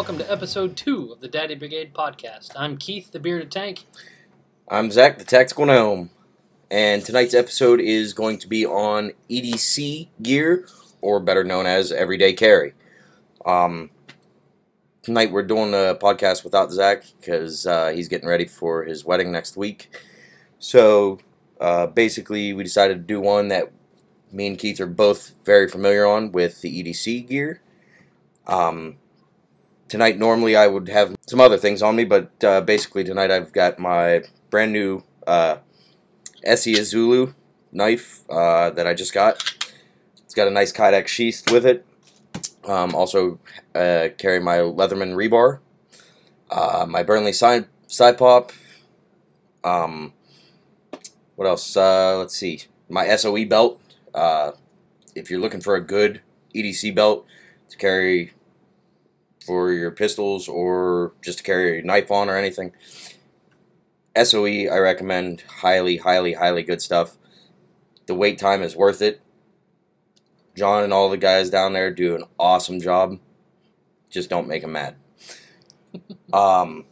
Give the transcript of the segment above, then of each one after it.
Welcome to episode two of the Daddy Brigade podcast. I'm Keith, the bearded tank. I'm Zach, the Tactical Gnome, and tonight's episode is going to be on EDC gear, or better known as everyday carry. Um, tonight we're doing a podcast without Zach because uh, he's getting ready for his wedding next week. So uh, basically, we decided to do one that me and Keith are both very familiar on with the EDC gear. Um, tonight, normally I would have some other things on me, but uh, basically tonight I've got my brand new uh, ESEE Izula knife uh, that I just got. It's got a nice Kydex sheath with it. Um, also uh, carry my Leatherman rebar, uh, my Burnley side side pop. Um, what else? Uh, let's see. My SOE belt. Uh, if you're looking for a good EDC belt to carry for your pistols or just to carry your knife on or anything, SOE I recommend. Highly, highly, highly good stuff. The wait time is worth it. John and all the guys down there do an awesome job. Just don't make them mad. um,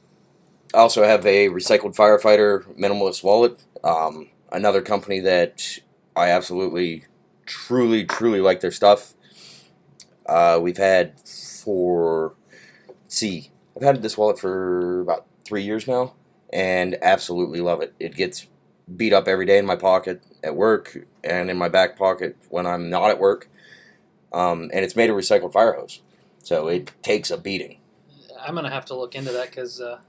I also have a recycled firefighter minimalist wallet. Um, another company that I absolutely, truly, truly like their stuff. Uh, we've had for, see, I've had this wallet for about three years now, and absolutely love it. It gets beat up every day in my pocket at work and in my back pocket when I'm not at work. Um, and it's made of recycled fire hose, so it takes a beating. I'm gonna have to look into that because uh,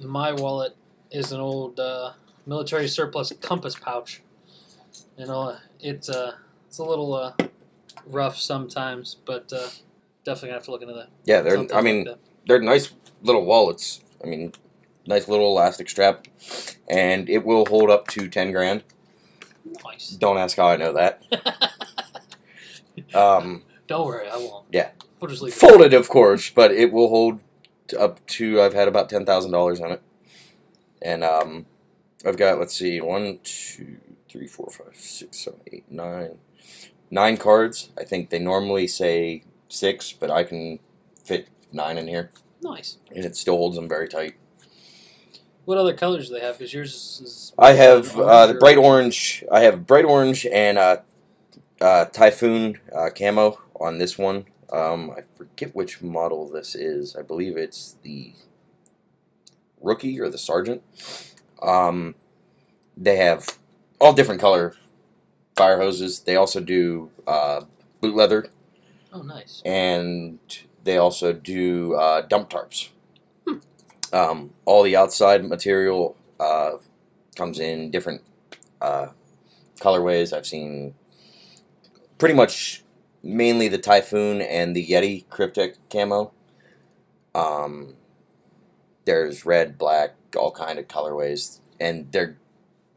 my wallet is an old uh, military surplus compass pouch. You know, it's uh, it's a little uh, rough sometimes, but uh, definitely gonna have to look into that. Yeah, they're. Something I mean, like they're nice little wallets. I mean, nice little elastic strap, and it will hold up to ten grand. nice. Don't ask how I know that. Um, Don't worry, I won't. Yeah. we'll just leave. it. folded, of course, but it will hold up to. I've had about ten thousand dollars on it, and um, I've got let's see, one, two, three, four, five, six, seven, eight, nine, nine cards. I think they normally say six, but I can fit nine in here, Nice. and it still holds them very tight. What other colors do they have? Because yours is. is I have uh, the bright orange. I have bright orange and uh, uh, typhoon uh, camo on this one. Um, I forget which model this is. I believe it's the rookie or the sergeant. Um, they have all different color fire hoses. They also do uh, boot leather, Oh, nice. and they also do uh, dump tarps. Um, all the outside material uh, comes in different uh, colorways. I've seen pretty much mainly the Typhoon and the Yeti Kryptek camo. Um, there's red, black, all kind of colorways, and they're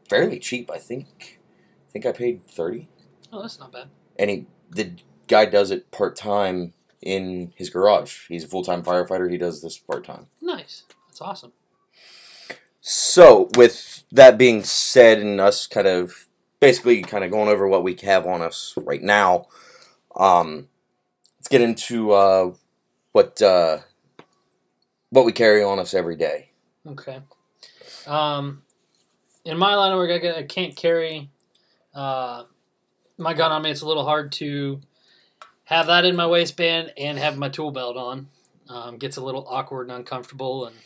fairly cheap. I think. I think I paid thirty, Oh, that's not bad. and he the guy does it part time in his garage. He's a full time firefighter. He does this part time. Nice. That's awesome. So, with that being said, and us kind of basically kind of going over what we have on us right now, um, let's get into uh, what uh, what we carry on us every day. Okay. Um, in my line of work, I, can't carry uh, my gun on me. It's a little hard to have that in my waistband and have my tool belt on. Um, gets a little awkward and uncomfortable, and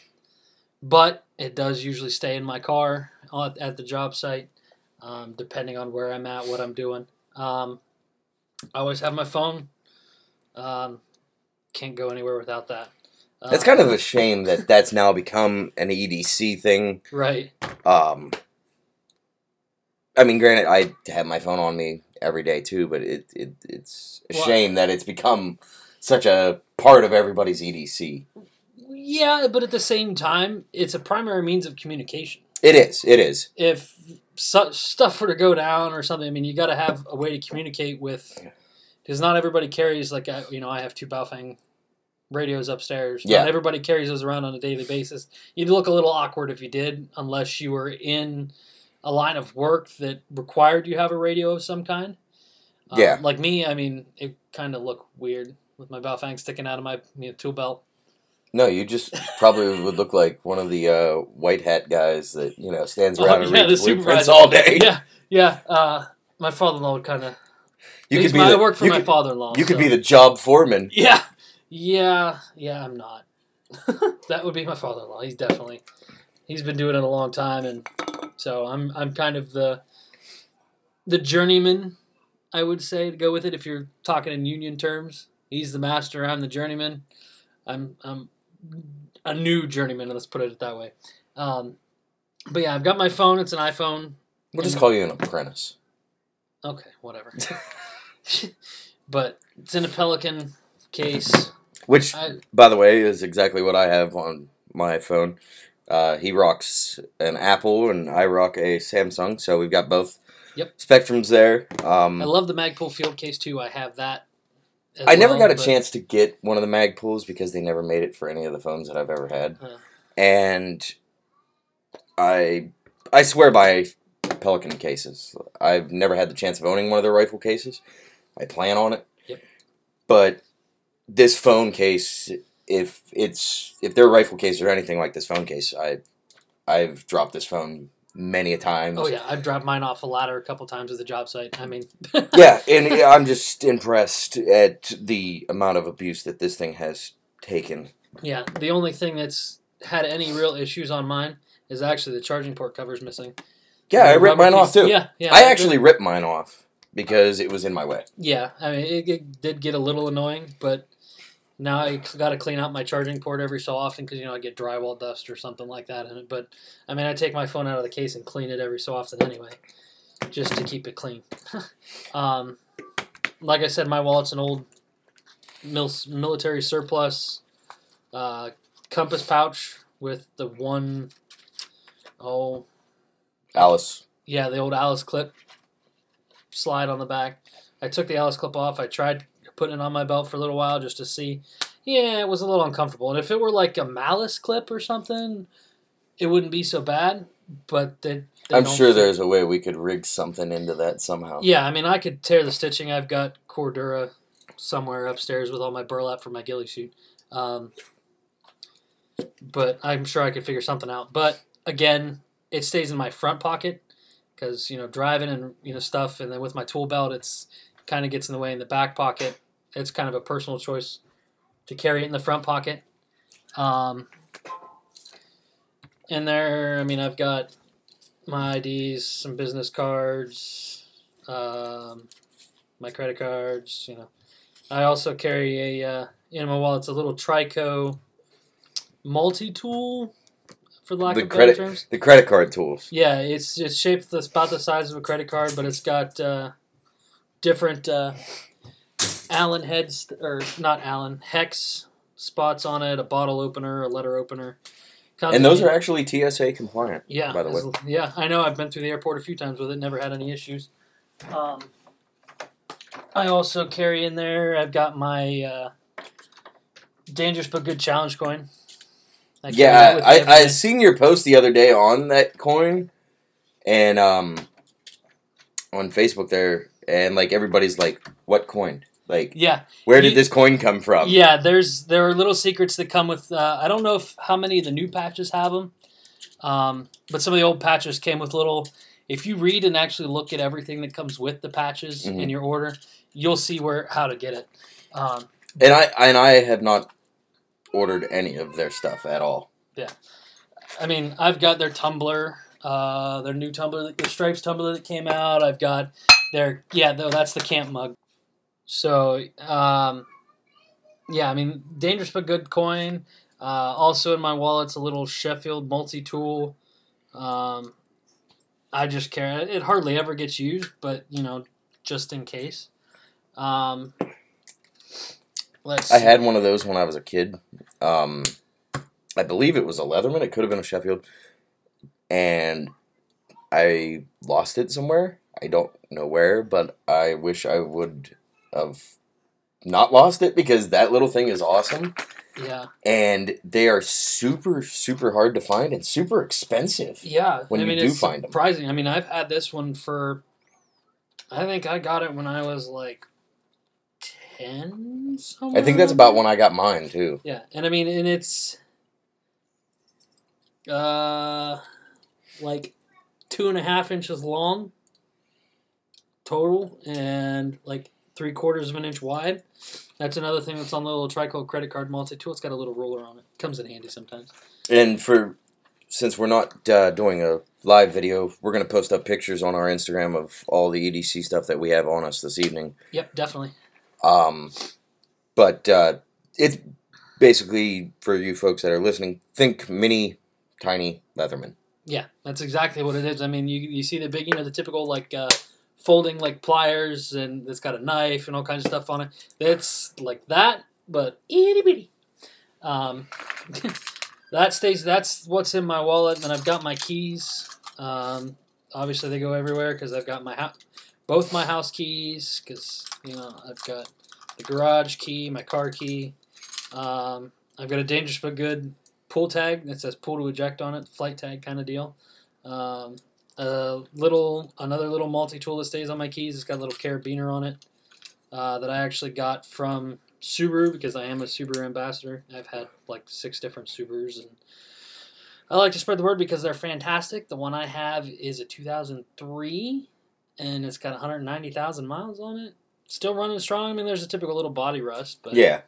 but it does usually stay in my car at, at the job site, um, depending on where I'm at, what I'm doing. Um, I always have my phone. Um, can't go anywhere without that. That's Um, kind of a shame that that's now become an EDC thing. right. Um, I mean, granted, I have my phone on me every day too, but it, it it's a Well- shame that it's become such a part of everybody's EDC. Yeah, but at the same time, it's a primary means of communication. It is. It is. If su- stuff were to go down or something, I mean, you got to have a way to communicate with, because not everybody carries like I, you know I have two Baofeng radios upstairs. Yeah. Not everybody carries those around on a daily basis. You'd look a little awkward if you did, unless you were in a line of work that required you have a radio of some kind. Um, Yeah. Like me, I mean, it kind of looked weird with my Baofeng sticking out of my you know, tool belt. No, you just probably would look like one of the uh, white hat guys that you know stands around Oh, and yeah, reads the blueprints all day. Yeah, yeah. Uh, my father-in-law would kind of. You could be I the, work for my could, father-in-law. you could so- be the job foreman. Yeah, yeah, yeah. I'm not. that would be my father-in-law. He's definitely. He's been doing it a long time, and so I'm. I'm kind of the. The journeyman, I would say to go with it. If you're talking in union terms, he's the master. I'm the journeyman. I'm. I'm a new journeyman. Let's put it that way. Um, but yeah, I've got my phone. It's an iPhone. We'll just call you an apprentice. Okay, whatever. but it's in a Pelican case. Which, I, by the way, is exactly what I have on my phone. Uh, he rocks an Apple, and I rock a Samsung, so we've got both Yep. spectrums there. Um, I love the Magpul Field case too. I have that. I never well, got a but- chance to get one of the Magpuls because they never made it for any of the phones that I've ever had. Huh. And I I swear by Pelican cases. I've never had the chance of owning one of their rifle cases. I plan on it. Yep. But this phone case if it's if their rifle case or anything like this phone case, I I've dropped this phone many a times. Oh yeah, I've dropped mine off a ladder a couple times at the job site. I mean, yeah, and I'm just impressed at the amount of abuse that this thing has taken. yeah. The only thing that's had any real issues on mine is actually the charging port cover's missing. Yeah, I ripped mine off too. Yeah, yeah. I actually ripped mine off because it was in my way. Yeah, I mean, it, it did get a little annoying, but now I got to clean out my charging port every so often because you know I get drywall dust or something like that in it. But I mean, I take my phone out of the case and clean it every so often anyway, just to keep it clean. um, like I said, my wallet's an old mil- military surplus uh, compass pouch with the one oh Alice. yeah, the old Alice clip slide on the back. I took the Alice clip off. I tried putting it on my belt for a little while just to see. Yeah, it was a little uncomfortable. And if it were like a Malice clip or something, it wouldn't be so bad. But they, they I'm sure fit. there's a way we could rig something into that somehow. Yeah, I mean, I could tear the stitching. I've got Cordura somewhere upstairs with all my burlap for my ghillie suit. Um, but I'm sure I could figure something out. But again, it stays in my front pocket because you know driving and you know stuff, and then with my tool belt, it's kind of gets in the way in the back pocket. It's kind of a personal choice to carry it in the front pocket. Um, in there, I mean, I've got my IDs, some business cards, um, my credit cards. You know, I also carry a uh, in my wallet. It's a little Trico multi-tool, for lack The of credit- better terms. The credit card tools. Yeah, it's it's shaped the, about the size of a credit card, but it's got uh, different uh, Allen heads or not Allen hex spots on it, a bottle opener, a letter opener. And those are actually TSA compliant. yeah, by the way. yeah, I know. I've been through the airport a few times with it. Never had any issues. Um, I also carry in there. I've got my uh, dangerous but good challenge coin. I Yeah, with I, I seen your post the other day on that coin, and um, on Facebook there, and like everybody's like, "What coin? Like, yeah, where did You- this coin come from?" yeah. There's there are little secrets that come with. Uh, I don't know if how many of the new patches have them, um, but some of the old patches came with little. If you read and actually look at everything that comes with the patches Mhm. in your order, you'll see where how to get it. Um, And I and I have not ordered any of their stuff at all. Yeah, I mean, I've got their tumbler, uh, their new tumbler, the stripes tumbler that came out. I've got their yeah, no, that's the camp mug. So um, yeah, I mean, dangerous but good coin. Uh, also in my wallet's a little Sheffield multi tool. Um, I just carry it. It hardly ever gets used, but you know, just in case. Um, let's. I see. had one of those when I was a kid. Um, I believe it was a Leatherman. It could have been a Sheffield, and I lost it somewhere. I don't know where, but I wish I would have not lost it because that little thing is awesome. Yeah. and they are super super hard to find and super expensive. Yeah, when I you mean, do it's find 'em. surprising. I mean, I've had this one for. I think I got it when I was like ten. I think that's about when I got mine too. Yeah, and I mean, and it's uh like two and a half inches long total, and like three quarters of an inch wide. That's another thing that's on the little Trico credit card multi tool. It's got a little roller on it. Comes in handy sometimes. And for since we're not uh, doing a live video, we're gonna post up pictures on our Instagram of all the EDC stuff that we have on us this evening. Yep, definitely. Um, but uh, it's basically for you folks that are listening. Think mini, tiny Leatherman. Yeah, that's exactly what it is. I mean, you you see the big, you know, the typical like uh, folding like pliers, and it's got a knife and all kinds of stuff on it. It's like that, but itty bitty. Um, that stays. That's what's in my wallet. And I've got my keys. Um, obviously, they go everywhere because I've got my house, both my house keys. Because you know, I've got the garage key, my car key. Um, I've got a dangerous but good pull tag that says pull to eject on it, flight tag kind of deal. Um, a little another little multi tool that stays on my keys. It's got a little carabiner on it uh, that I actually got from Subaru because I am a Subaru ambassador. I've had like six different Subarus and I like to spread the word because they're fantastic. The one I have is a 2003 and it's got 190,000 miles on it. Still running strong. I mean, there's a typical little body rust, but Yeah,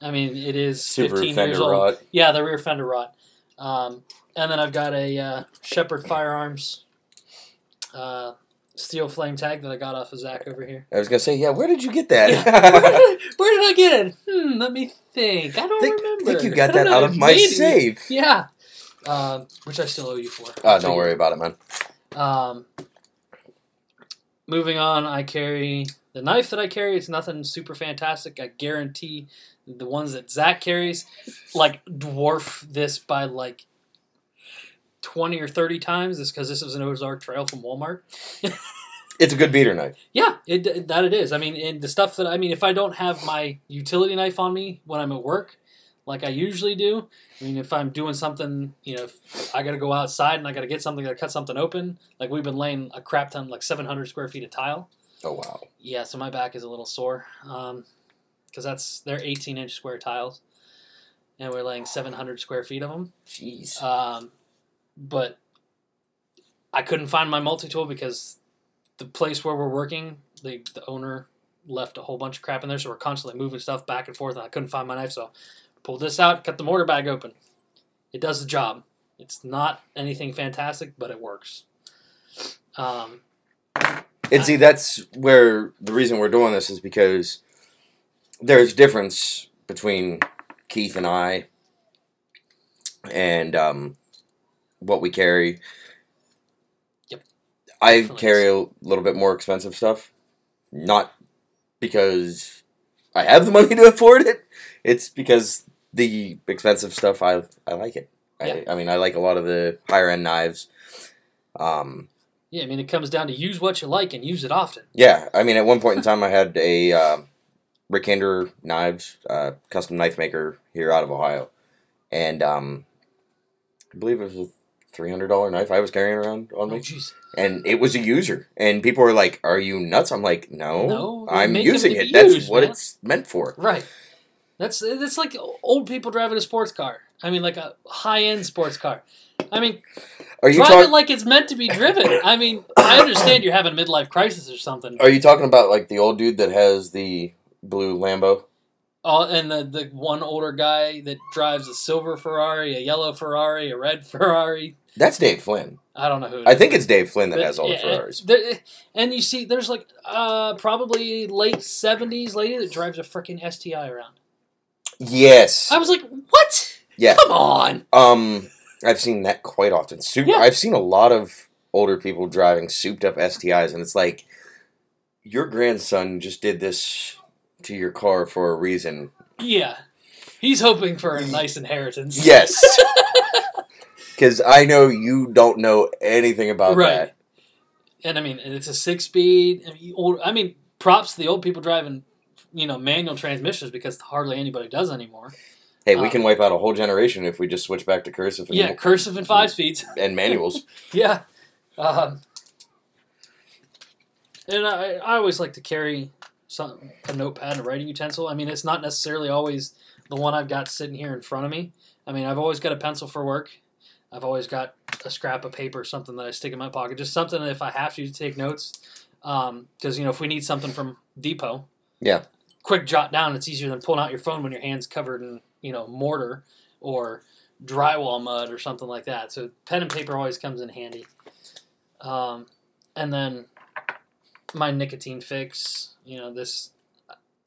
I mean, it is super 15 fender years old. rot. Yeah, the rear fender rot. Um, and then I've got a uh, Shepherd Firearms uh, steel flame tag that I got off of Zach over here. I was gonna say, yeah. Where did you get that? Yeah. where, did, where did I get it? Hmm, let me think. I don't think, remember. think you got that know. out of my Maybe. safe. Yeah. Um, which I still owe you for. Uh, don't worry about it, man. Um, moving on, I carry the knife that I carry. It's nothing super fantastic. I guarantee the ones that Zach carries like dwarf this by like twenty or thirty times. This because this is an Ozark Trail from Walmart. It's a good beater knife. Yeah, it that it is. I mean, and the stuff that I mean, if I don't have my utility knife on me when I'm at work, like I usually do. I mean, if I'm doing something, you know, if I got to go outside and I got to get something to cut something open. Like we've been laying a crap ton, like 700 square feet of tile. Oh wow. Yeah, so my back is a little sore because that's they're 18 inch square tiles, and we're laying 700 square feet of them. Jeez. Um, but I couldn't find my multi tool because the place where we're working, the the owner left a whole bunch of crap in there, so we're constantly moving stuff back and forth, and I couldn't find my knife, so I pulled this out, cut the mortar bag open. It does the job. It's not anything fantastic, but it works. Um, And see, that's where the reason we're doing this is because there's a difference between Keith and I and um, what we carry. Yep. I Definitely. carry a little bit more expensive stuff, not because I have the money to afford it. It's because the expensive stuff I I like it. Yeah. I, I mean, I like a lot of the higher end knives. Um, yeah, I mean, it comes down to use what you like and use it often. yeah, I mean, at one point in time, I had a uh, knives, uh, custom knife maker here out of Ohio, and um, I believe it was a three hundred dollar knife I was carrying around on Oh, me, jeez. and it was a user. And people were like, "Are you nuts?" I'm like, "No, No, I'm using it. be That's what man." it's meant for." Right. That's that's like old people driving a sports car. I mean, like a high end sports car. I mean, Are you drive talking? it like it's meant to be driven. I mean, I understand you're having a midlife crisis or something. Are you talking about like the old dude that has the blue Lambo? Oh, and the the one older guy that drives a silver Ferrari, a yellow Ferrari, a red Ferrari. That's Dave Flynn. I don't know who. it I think it's Dave Flynn that But, has all the yeah, Ferraris. there- and you see, there's like uh, probably late seventies lady that drives a freaking STI around. Yes. I was like, what? Yeah. Come on. Um, I've seen that quite often. Soup. Yeah. I've seen a lot of older people driving souped up STIs, and it's like your grandson just did this to your car for a reason. Yeah, he's hoping for a nice inheritance. Yes. Because I know you don't know anything about Right. that. and I mean, it's a six speed. I mean, old, I mean, props to the old people driving, you know, manual transmissions because hardly anybody does anymore. Hey, we Uh, can wipe out a whole generation if we just switch back to cursive and, Yeah, cursive and five speeds. and manuals. Yeah. Um, and I, I always like to carry some a notepad and a writing utensil. I mean, it's not necessarily always the one I've got sitting here in front of me. I mean, I've always got a pencil for work. I've always got a scrap of paper, something that I stick in my pocket, just something if I have to, to take notes. Because you know, if we need something from Depot, Yeah. quick jot down. It's easier than pulling out your phone when your hands covered in you know mortar or drywall mud or something like that. So pen and paper always comes in handy. Um, and then my nicotine fix. You know this.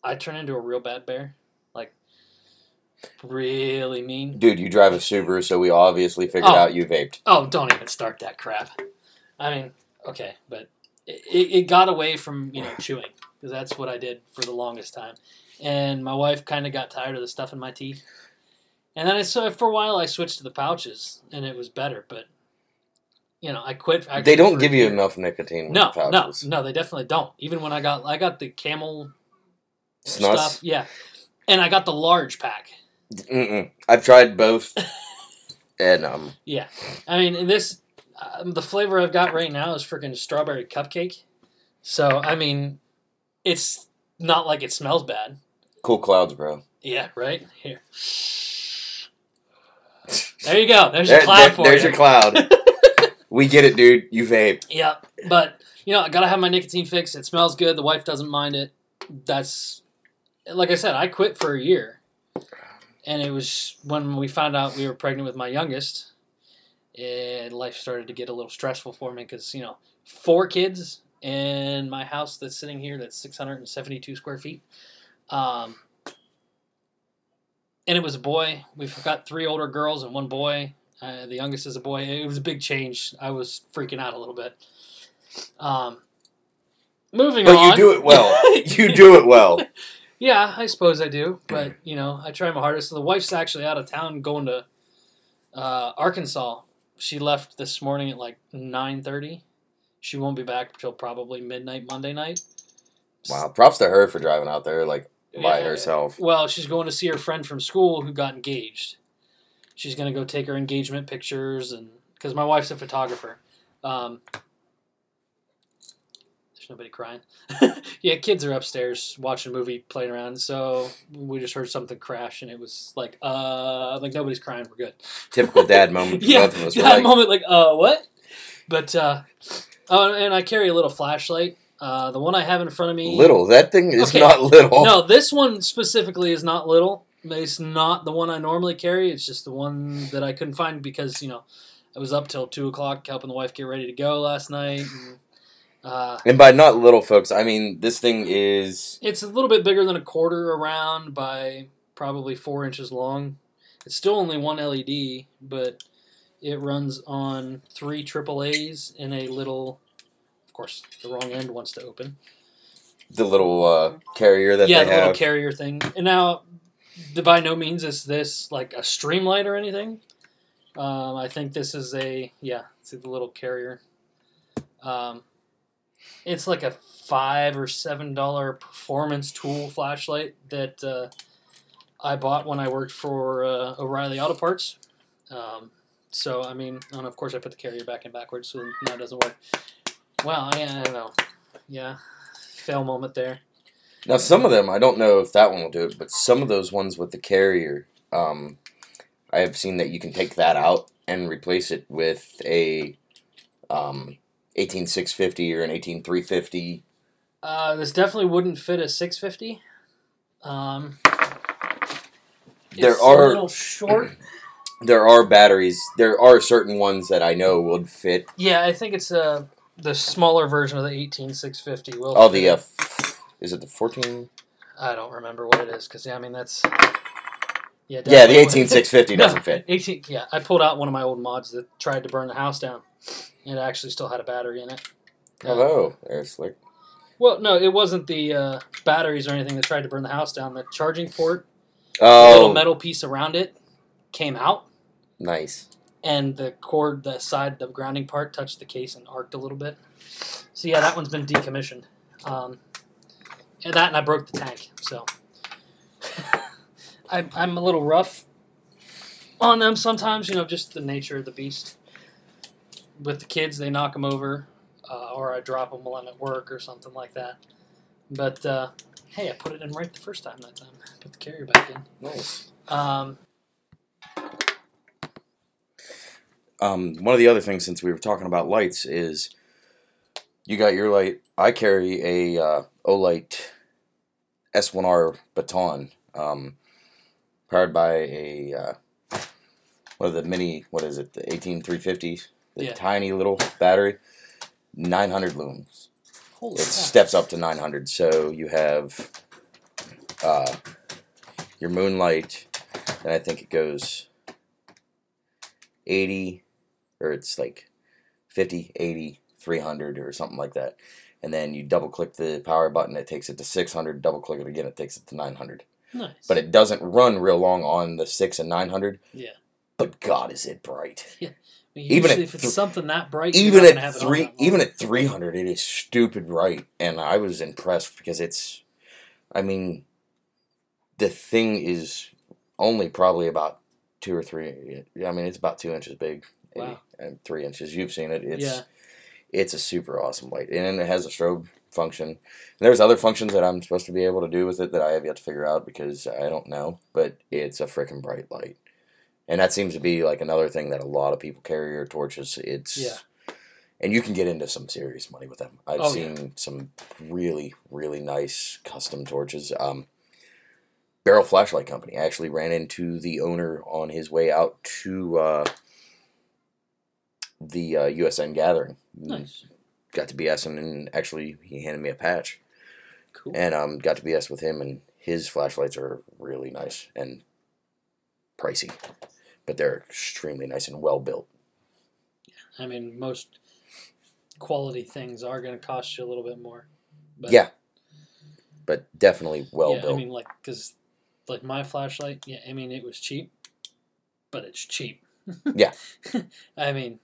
I turn into a real bad bear, really mean. Dude, you drive a Subaru, so we obviously figured Oh. out you vaped. Oh, don't even start that crap. I mean, okay, but it, it got away from you know chewing because that's what I did for the longest time, and my wife kind of got tired of the stuff in my teeth, and then I so for a while I switched to the pouches and it was better, but you know I quit. actually They don't give you enough nicotine No, no, no, they definitely don't. Even when I got I got the camel Snus? stuff, yeah, and I got the large pack. Mm-mm. I've tried both, and um, Yeah, I mean this um, the flavor I've got right now is freaking strawberry cupcake. So I mean, it's not like it smells bad. cool clouds, bro. Yeah, right here. There you go. There's your There- cloud there- there's you. your cloud. we get it, dude. You vape. Yeah, but you know, I gotta have my nicotine fix. It smells good. The wife doesn't mind it. That's like I said. I quit for a year, and it was when we found out we were pregnant with my youngest. And life started to get a little stressful for me because you know four kids in my house that's sitting here that's 672 square feet. Um, and it was a boy. We've got three older girls and one boy. Uh, the youngest is a boy. It was a big change. I was freaking out a little bit. Um, moving But on. you do it well. you do it well. Yeah, I suppose I do, but you know, I try my hardest. So the wife's actually out of town, going to uh, Arkansas. She left this morning at like nine thirty. She won't be back till probably midnight Monday night. Wow. Props to her for driving out there like by Yeah. herself. Well, she's going to see her friend from school who got engaged. She's going to go take her engagement pictures, and because my wife's a photographer. Um, there's nobody crying. yeah, kids are upstairs watching a movie, playing around. So we just heard something crash, and it was like, uh, like nobody's crying. We're good. Typical dad moment yeah, both of us. We're that like, moment, like, uh, what? But uh, oh, and I carry a little flashlight. Uh, the one I have in front of me. little. That thing is Okay. not little. No, this one specifically is not little. It's not the one I normally carry. It's just the one that I couldn't find because you know I was up till two o'clock helping the wife get ready to go last night. And, uh, And by not little, folks, I mean this thing is it's a little bit bigger than a quarter around by probably four inches long. It's still only one LED, but it runs on three AAA's in a little. Of course, the wrong end wants to open. the little uh, carrier that yeah, the little carrier thing. And now, by no means is this like a streamlight or anything. Um, I think this is a yeah, it's a little carrier. Um, it's like a five or seven dollar performance tool flashlight that uh, I bought when I worked for uh, O'Reilly Auto Parts. Um, so I mean, and of course I put the carrier back in backwards, so now it doesn't work. Well, I, I don't know. Yeah, fail moment there. Now, some of them, I don't know if that one will do it, but some of those ones with the carrier, um, I have seen that you can take that out and replace it with a um, 18650 or an 18350. Uh, this definitely wouldn't fit a 650. Um, There it's are- a little short. There are batteries. There are certain ones that I know would fit. yeah, I think it's uh, the smaller version of the 18650. Will Oh, the uh, f- is it the 14? I don't remember what it is because yeah, I mean that's yeah. Yeah, the 18650 doesn't No, fit. 18. Yeah, I pulled out one of my old mods that tried to burn the house down. It actually still had a battery in it. Uh, Hello, there's slick. Well, no, it wasn't the uh, batteries or anything that tried to burn the house down. The charging port, the little Oh, metal piece around it, came out. nice. and the cord, the side, the grounding part touched the case and arced a little bit. So yeah, that one's been decommissioned. Um, and that, and I broke the tank. So I, I'm a little rough on them sometimes. You know, just the nature of the beast. With the kids, they knock them over, uh, or I drop them while I'm at work or something like that. But uh, Hey, I put it in right the first time that time. Put the carrier back in. Nice. Um, Um, one of the other things, since we were talking about lights, is you got your light. I carry a uh, Olight S1R baton, um, powered by a uh, what are the mini? What is it? The 18350s. The Yeah. tiny little battery, 900 lumens. holy It crap. steps up to 900. So you have uh, your moonlight, and I think it goes 80, or it's like 50, 80, 300, or something like that. And then you double click the power button, it takes it to 600. Double click it again, it takes it to 900. Nice. But it doesn't run real long on the 6 and 900. Yeah. But God, is it bright. I mean, even if it's th- something that bright, even at have it on three even at 300 it is stupid bright and i was impressed because it's i mean the thing is only probably about two or three i mean it's about two inches big Wow. and three inches you've seen it it's Yeah. it's a super awesome light and it has a strobe function and there's other functions that i'm supposed to be able to do with it that i have yet to figure out because i don't know but it's a freaking bright light and that seems to be like another thing that a lot of people carry your torches it's Yeah. and you can get into some serious money with them. I've Oh, yeah. seen some really, really nice custom torches. Um, Barrel Flashlight Company. I actually ran into the owner on his way out to uh, the uh, USN gathering. Nice. Got to BS him, and actually he handed me a patch, Cool. and um, got to BS with him. And his flashlights are really nice and pricey, but they're extremely nice and well built. I mean, most quality things are going to cost you a little bit more. But yeah, but definitely well yeah, built. I mean, like, because, like, my flashlight, yeah, I mean, it was cheap, but it's cheap. Yeah. I mean,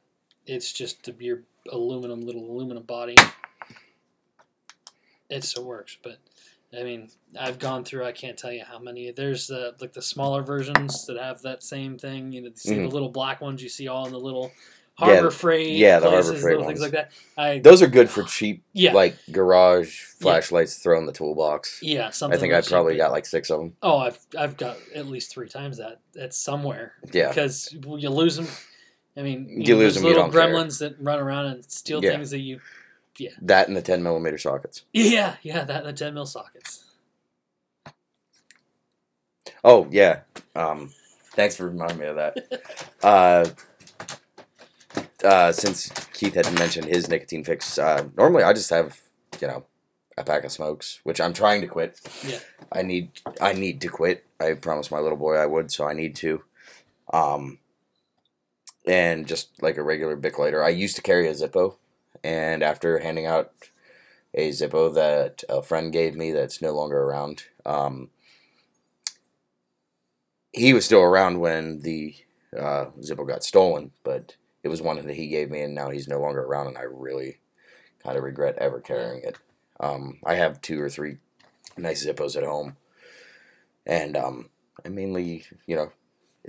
it's just your aluminum, little aluminum body. It still works, but. I mean, I've gone through. I can't tell you how many. There's the like the smaller versions that have that same thing. You know, you see Mhm. the little black ones you see all in the little Yeah, Harbor Freight, yeah, the Harbor places, Freight little things like that. I Those are good for cheap, yeah, like garage flashlights. Throw in the toolbox. yeah. Something. I think I probably but- got like six of them. Oh, I've I've got at least three times that. That's somewhere Yeah, because you lose them. I mean, You lose there's 'em, you little care. gremlins that run around and steal Yeah. things that you. Yeah. That and the ten millimeter sockets. Yeah, yeah, that and the ten mil sockets. Oh yeah. Um, thanks for reminding me of that. uh, uh, since Keith had mentioned his nicotine fix, uh, normally I just have you know a pack of smokes, which I'm trying to quit. Yeah. I need I need to quit. I promised my little boy I would, so I need to. Um, and just like a regular Bic lighter, I used to carry a Zippo, and after handing out a Zippo that a friend gave me that's no longer around, um, he was still around when the uh, Zippo got stolen, but it was one that he gave me, and now he's no longer around, and I really kind of regret ever carrying it. Um, I have two or three nice Zippos at home, and um, I mainly, you know,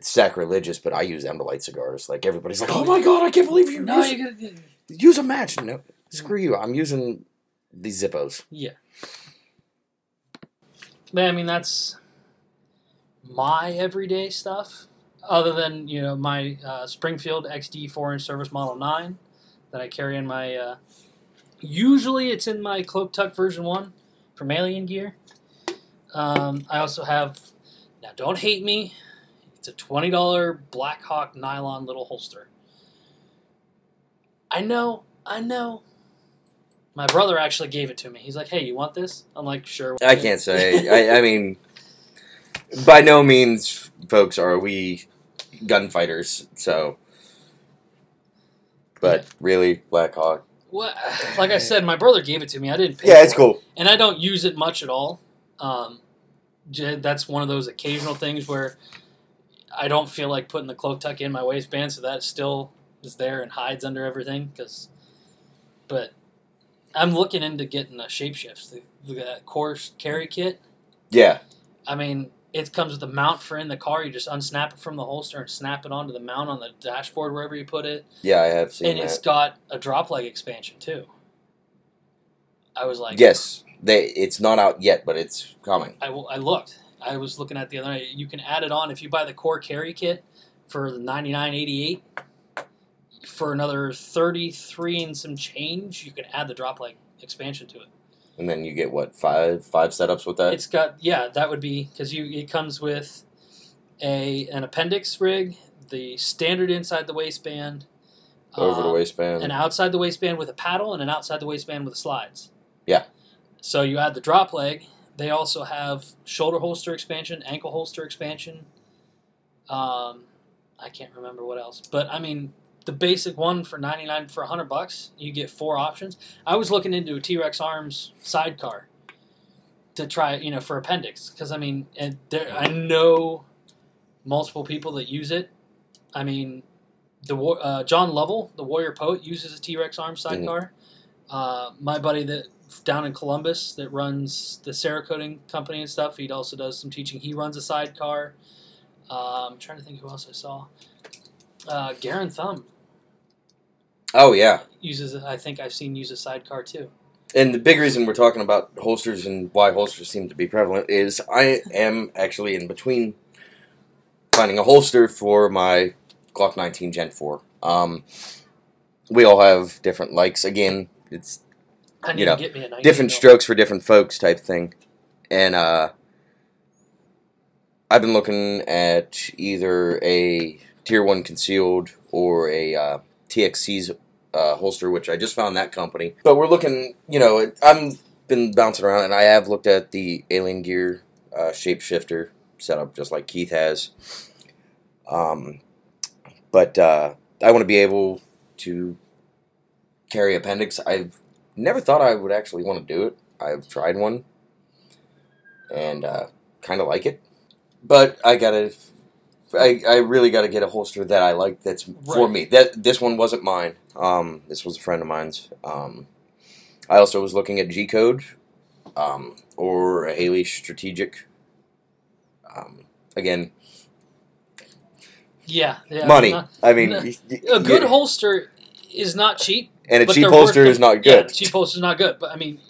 it's sacrilegious, but I use them to light cigars. Like everybody's like, "Oh my god, I can't believe you No, use, you gotta. use a match." No, screw you. I'm using these Zippos. Yeah. But I mean, that's my everyday stuff. Other than you know my uh, Springfield XD four inch service model nine that I carry in my. Uh, usually, it's in my cloak tuck version one from Alien Gear. Um, I also have. Now, don't hate me. A twenty dollar Blackhawk nylon little holster. I know, I know. My brother actually gave it to me. He's like, "Hey, you want this?" I'm like, "Sure." I can't say. I, I mean, by no means, folks, are we gunfighters. So, but really, Black Hawk. What? Like I said, my brother gave it to me. I didn't pay. Yeah, it's it. cool. and I don't use it much at all. Um, that's one of those occasional things where I don't feel like putting the cloak tuck in my waistband, so that still is there and hides under everything. Because, but I'm looking into getting a ShapeShift's, the, the core carry kit. Yeah, I mean, it comes with a mount for in the car. You just unsnap it from the holster and snap it onto the mount on the dashboard wherever you put it, yeah, I have seen that. and it's that. got a drop leg expansion too. I was like, Yes, they it's not out yet, but it's coming. I, I looked. I was looking at the other night. You can add it on if you buy the core carry kit for the ninety nine eighty eight. For another thirty three and some change, you can add the drop leg expansion to it. And then you get what five five setups with that. It's got yeah, that would be because you it comes with a an appendix rig, the standard inside the waistband, over the um, waistband. an outside the waistband with a paddle, and an outside the waistband with the slides. Yeah. So you add the drop leg. They also have shoulder holster expansion, ankle holster expansion. Um, I can't remember what else, but I mean the basic one for ninety nine for hundred bucks, you get four options. I was looking into a T Rex Arms sidecar to try, you know, for appendix because I mean, and there I know multiple people that use it. I mean, the uh, John Lovell, the Warrior Poet, uses a T Rex Arms sidecar. Uh, my buddy that down in Columbus that runs the Cerakoting company and stuff, he also does some teaching. He runs a sidecar. Uh, I'm trying to think who else I saw. Uh, Garand Thumb oh yeah, uses. I think I've seen use a sidecar too. and the big reason we're talking about holsters and why holsters seem to be prevalent is I am actually in between finding a holster for my Glock 19 Gen 4. Um, we all have different likes. Again, it's You know, to get me a 19 different strokes for different folks type thing. And uh, I've been looking at either a tier one concealed or a uh, TXC's uh, holster, which I just found that company. But we're looking, you know, I'm been bouncing around, and I have looked at the Alien Gear uh, shapeshifter setup, just like Keith has. Um, but uh, I want to be able to carry appendix. I've never thought I would actually want to do it. I've tried one, and uh, kind of like it, but I gotta. I, I really got to get a holster that I like. That's for me. That this one wasn't mine. Um, this was a friend of mine's. Um, I also was looking at G Code, um, or a Haley Strategic. Um, again, Yeah, yeah. money. not- I mean, no. y- y- a good yeah. holster is not cheap. And a but cheap holster is not good. the cheap holster is not good. But I mean,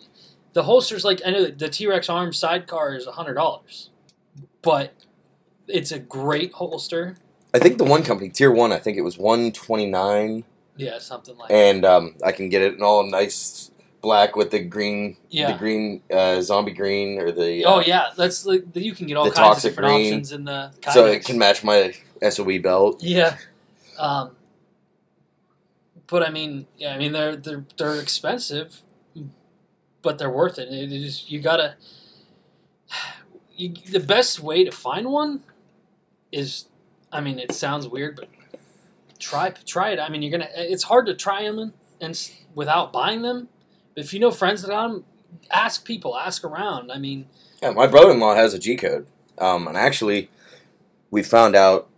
the holsters like I know the T Rex Arms sidecar is hundred dollars, but it's a great holster. I think the one company, Tier One, I think it was one twenty nine. Yeah, something like and um, I can get it in all nice black with the green, Yeah. the green uh, zombie green or the. Uh, Oh yeah, that's like you can get all kinds of different green. options in the. So it can match my SOE belt. Yeah. Um, but I mean, yeah, I mean they're they're they're expensive, but they're worth it. It is you gotta. You, the best way to find one is, I mean, it sounds weird, but try try it. I mean, you're gonna. It's hard to try them and, and without buying them. But if you know friends that got them, ask people, ask around. I mean, Yeah, my brother-in-law has a G code, um, and actually, we found out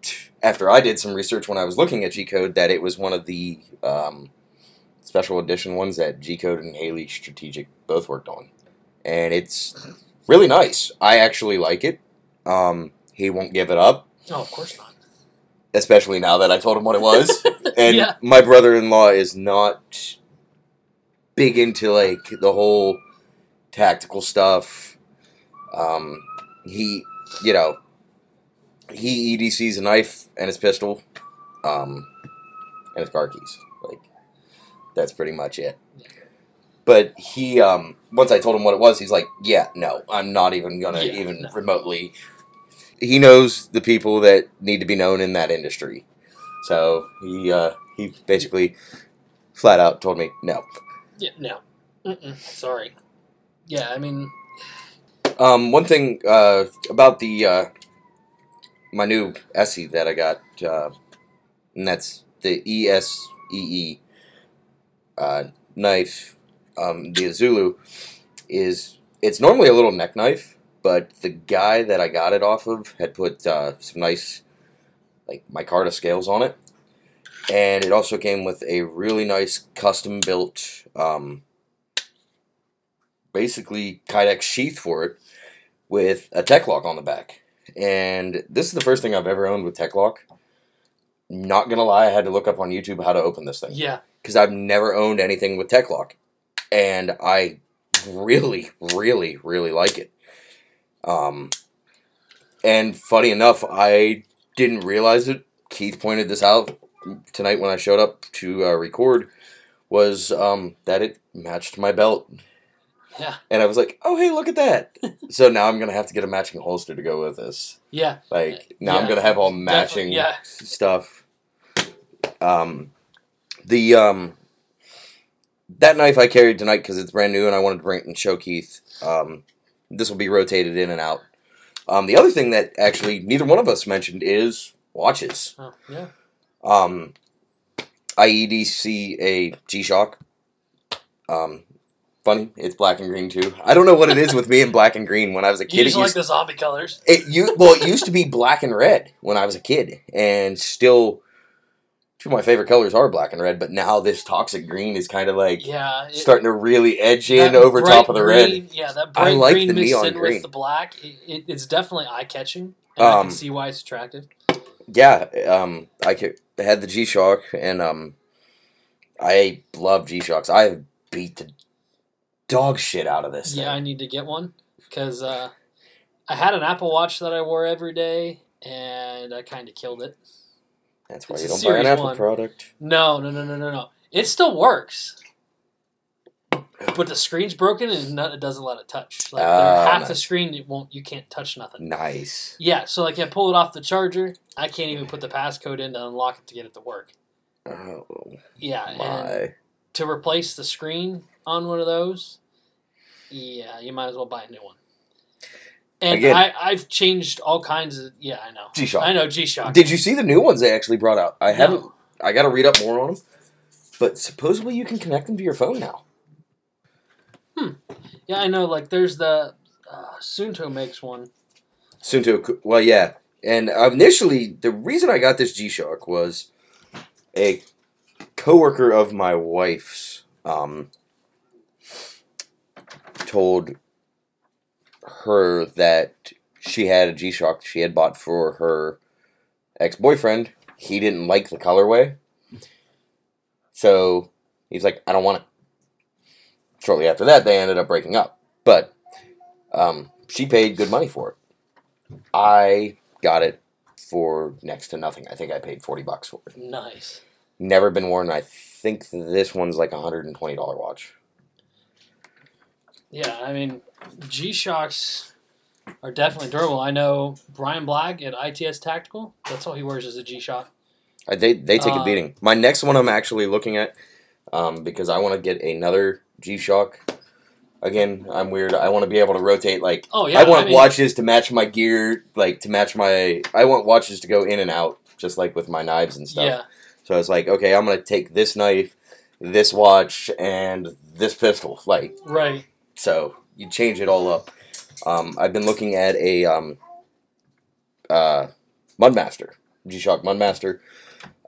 after I did some research when I was looking at G code that it was one of the um, special edition ones that G code and Haley Strategic both worked on, and it's really nice. I actually like it. Um, he won't give it up. oh, of course not. especially now that I told him what it was. And Yeah. my brother-in-law is not big into like the whole tactical stuff. Um, he, you know, he EDCs a knife and his pistol, um, and his car keys. Like that's pretty much it. But he, um, once I told him what it was, he's like, "Yeah, no, I'm not even gonna Yeah, even no. remotely." He knows the people that need to be known in that industry, so he uh, he basically flat out told me no. Yeah, no. Mm-mm, sorry. Yeah, I mean, Um, one thing uh, about the uh, my new Essie that I got, uh, and that's the ESEE uh, knife, um, the Izula, is it's normally a little neck knife, but the guy that I got it off of had put uh, some nice like micarta scales on it, and it also came with a really nice custom built. Um, basically Kydex sheath for it with a Tek-Lok on the back. And this is the first thing I've ever owned with Tek-Lok. Not gonna lie, I had to look up on YouTube how to open this thing yeah, because I've never owned anything with Tek-Lok, and I really, really, really like it. Um, and funny enough, I didn't realize it. Keith pointed this out tonight when I showed up to uh, record. Was um, that it matched my belt? Yeah. And I was like, "Oh, hey, look at that!" so now I'm gonna have to get a matching holster to go with this. Yeah. Like now I'm gonna have all matching yeah. stuff. Um, the um, that knife I carried tonight because it's brand new and I wanted to bring it and show Keith. Um, this will be rotated in and out. Um, the other thing that actually neither one of us mentioned is watches. Oh, yeah. Um, I EDC a G Shock. Um, funny, it's black and green too. I don't know what it is with me and black and green. When I was a You kid, just it like the zombie colors. it you well, it used to be black and red when I was a kid, and still two of my favorite colors are black and red. But now this toxic green is kind of like Yeah. it- starting to really edge in over top of the red. Yeah, that I bright like green the mixed neon in green. with the black. It, it, it's definitely eye catching, and I Um, can see why it's attractive. Yeah, um, I could, had the G Shock, and um, I love G Shocks. I have beat the dog shit out of this. Yeah, I need to get one because uh, I had an Apple Watch that I wore every day, and I kind of killed it. that's why it's you don't buy an Apple one. product. No, no, no, no, no, no. It still works, but the screen's broken and it doesn't let it touch. Like Ah, half the screen, it won't. You can't touch nothing. Nice. Yeah, so like I pull it off the charger. I can't even put the passcode in to unlock it to get it to work. Oh Yeah, and my! to replace the screen on one of those, yeah, you might as well buy a new one. And Again- I, I've changed all kinds of. Yeah, I know. G Shock. I know G Shock. Did you see the new ones they actually brought out? I haven't. I got to read up more on them. But supposedly you can connect them to your phone now. Hmm. Yeah, I know. Like, there's the uh, Suunto makes one. Soon to well, yeah. And initially, the reason I got this G Shock was a coworker of my wife's um, told her that she had a G Shock she had bought for her ex boyfriend. He didn't like the colorway, so he's like, "I don't want it." Shortly after that, they ended up breaking up, but um, she paid good money for it. I got it for next to nothing. I think I paid forty bucks for it. Nice. Never been worn. I think this one's like a hundred and twenty dollar watch. Yeah, I mean, G Shocks are definitely durable. I know Bryan Black at ITS Tactical. That's all he wears is a G Shock. Uh, they they take a Uh, beating. My next one I'm actually looking at um, because I want to get another G Shock. Again, I'm weird. I want to be able to rotate. Like Oh yeah, I want mean, watches to match my gear, like to match my. I want watches to go in and out, just like with my knives and stuff. Yeah, So it's like, okay, I'm gonna take this knife, this watch, and this pistol. Like right. So, you change it all up. Um, I've been looking at a um, uh, Mudmaster, G-Shock Mudmaster.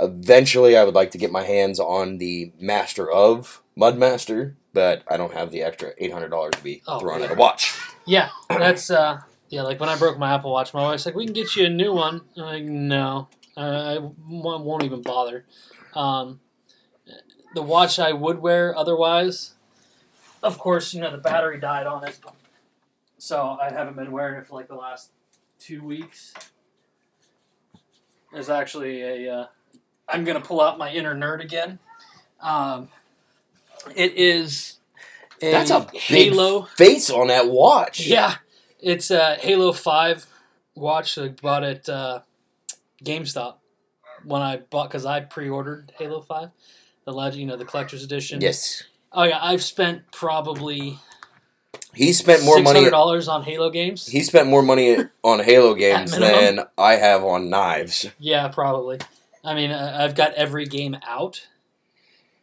Eventually, I would like to get my hands on the Master of Mudmaster, but I don't have the extra eight hundred dollars to be Oh, thrown yeah. at a watch. Yeah, that's uh, yeah. Like when I broke my Apple Watch, my wife's like, "We can get you a new one." I'm like, "No, I won't even bother." Um, the watch I would wear otherwise, of course, you know the battery died on it, so I haven't been wearing it for like the last two weeks. There's actually a. Uh, I'm gonna pull out my inner nerd again. Um, it is. A That's a Halo. face on that watch. Yeah, it's a Halo Five watch. I bought at uh, GameStop when I bought because I pre-ordered Halo Five, the legend, you know, the collector's edition. Yes. Oh yeah, I've spent probably He spent more money. dollars on Halo games. He spent more money on Halo games than I have on knives. yeah, probably. I mean, I- I've got every game out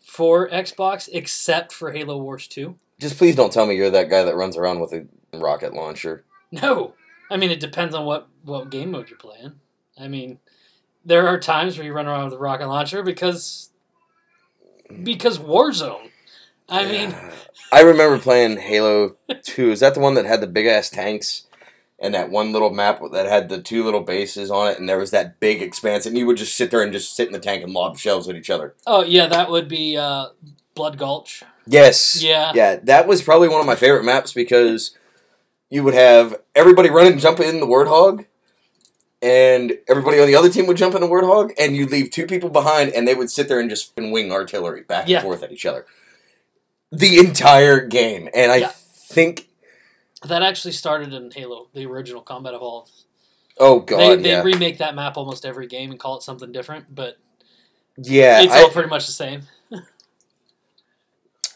for Xbox except for Halo Wars Two. Just please don't tell me you're that guy that runs around with a rocket launcher. No, I mean it depends on what what game mode you're playing. I mean, there are times where you run around with a rocket launcher because because Warzone. I mean, I remember playing Halo 2. Is that the one that had the big ass tanks and that one little map that had the two little bases on it and there was that big expanse and you would just sit there and just sit in the tank and lob shells at each other? oh yeah, that would be uh, Blood Gulch. Yes. Yeah. Yeah, that was probably one of my favorite maps because you would have everybody run and jump in the Warthog, and everybody on the other team would jump in the Warthog, and you'd leave two people behind, and they would sit there and just wing artillery back Yeah. and forth at each other. The entire game. And I Yeah. think, That actually started in Halo, the original Combat Evolved. oh god, they they yeah. remake that map almost every game and call it something different, but yeah, it's I, all pretty much the same.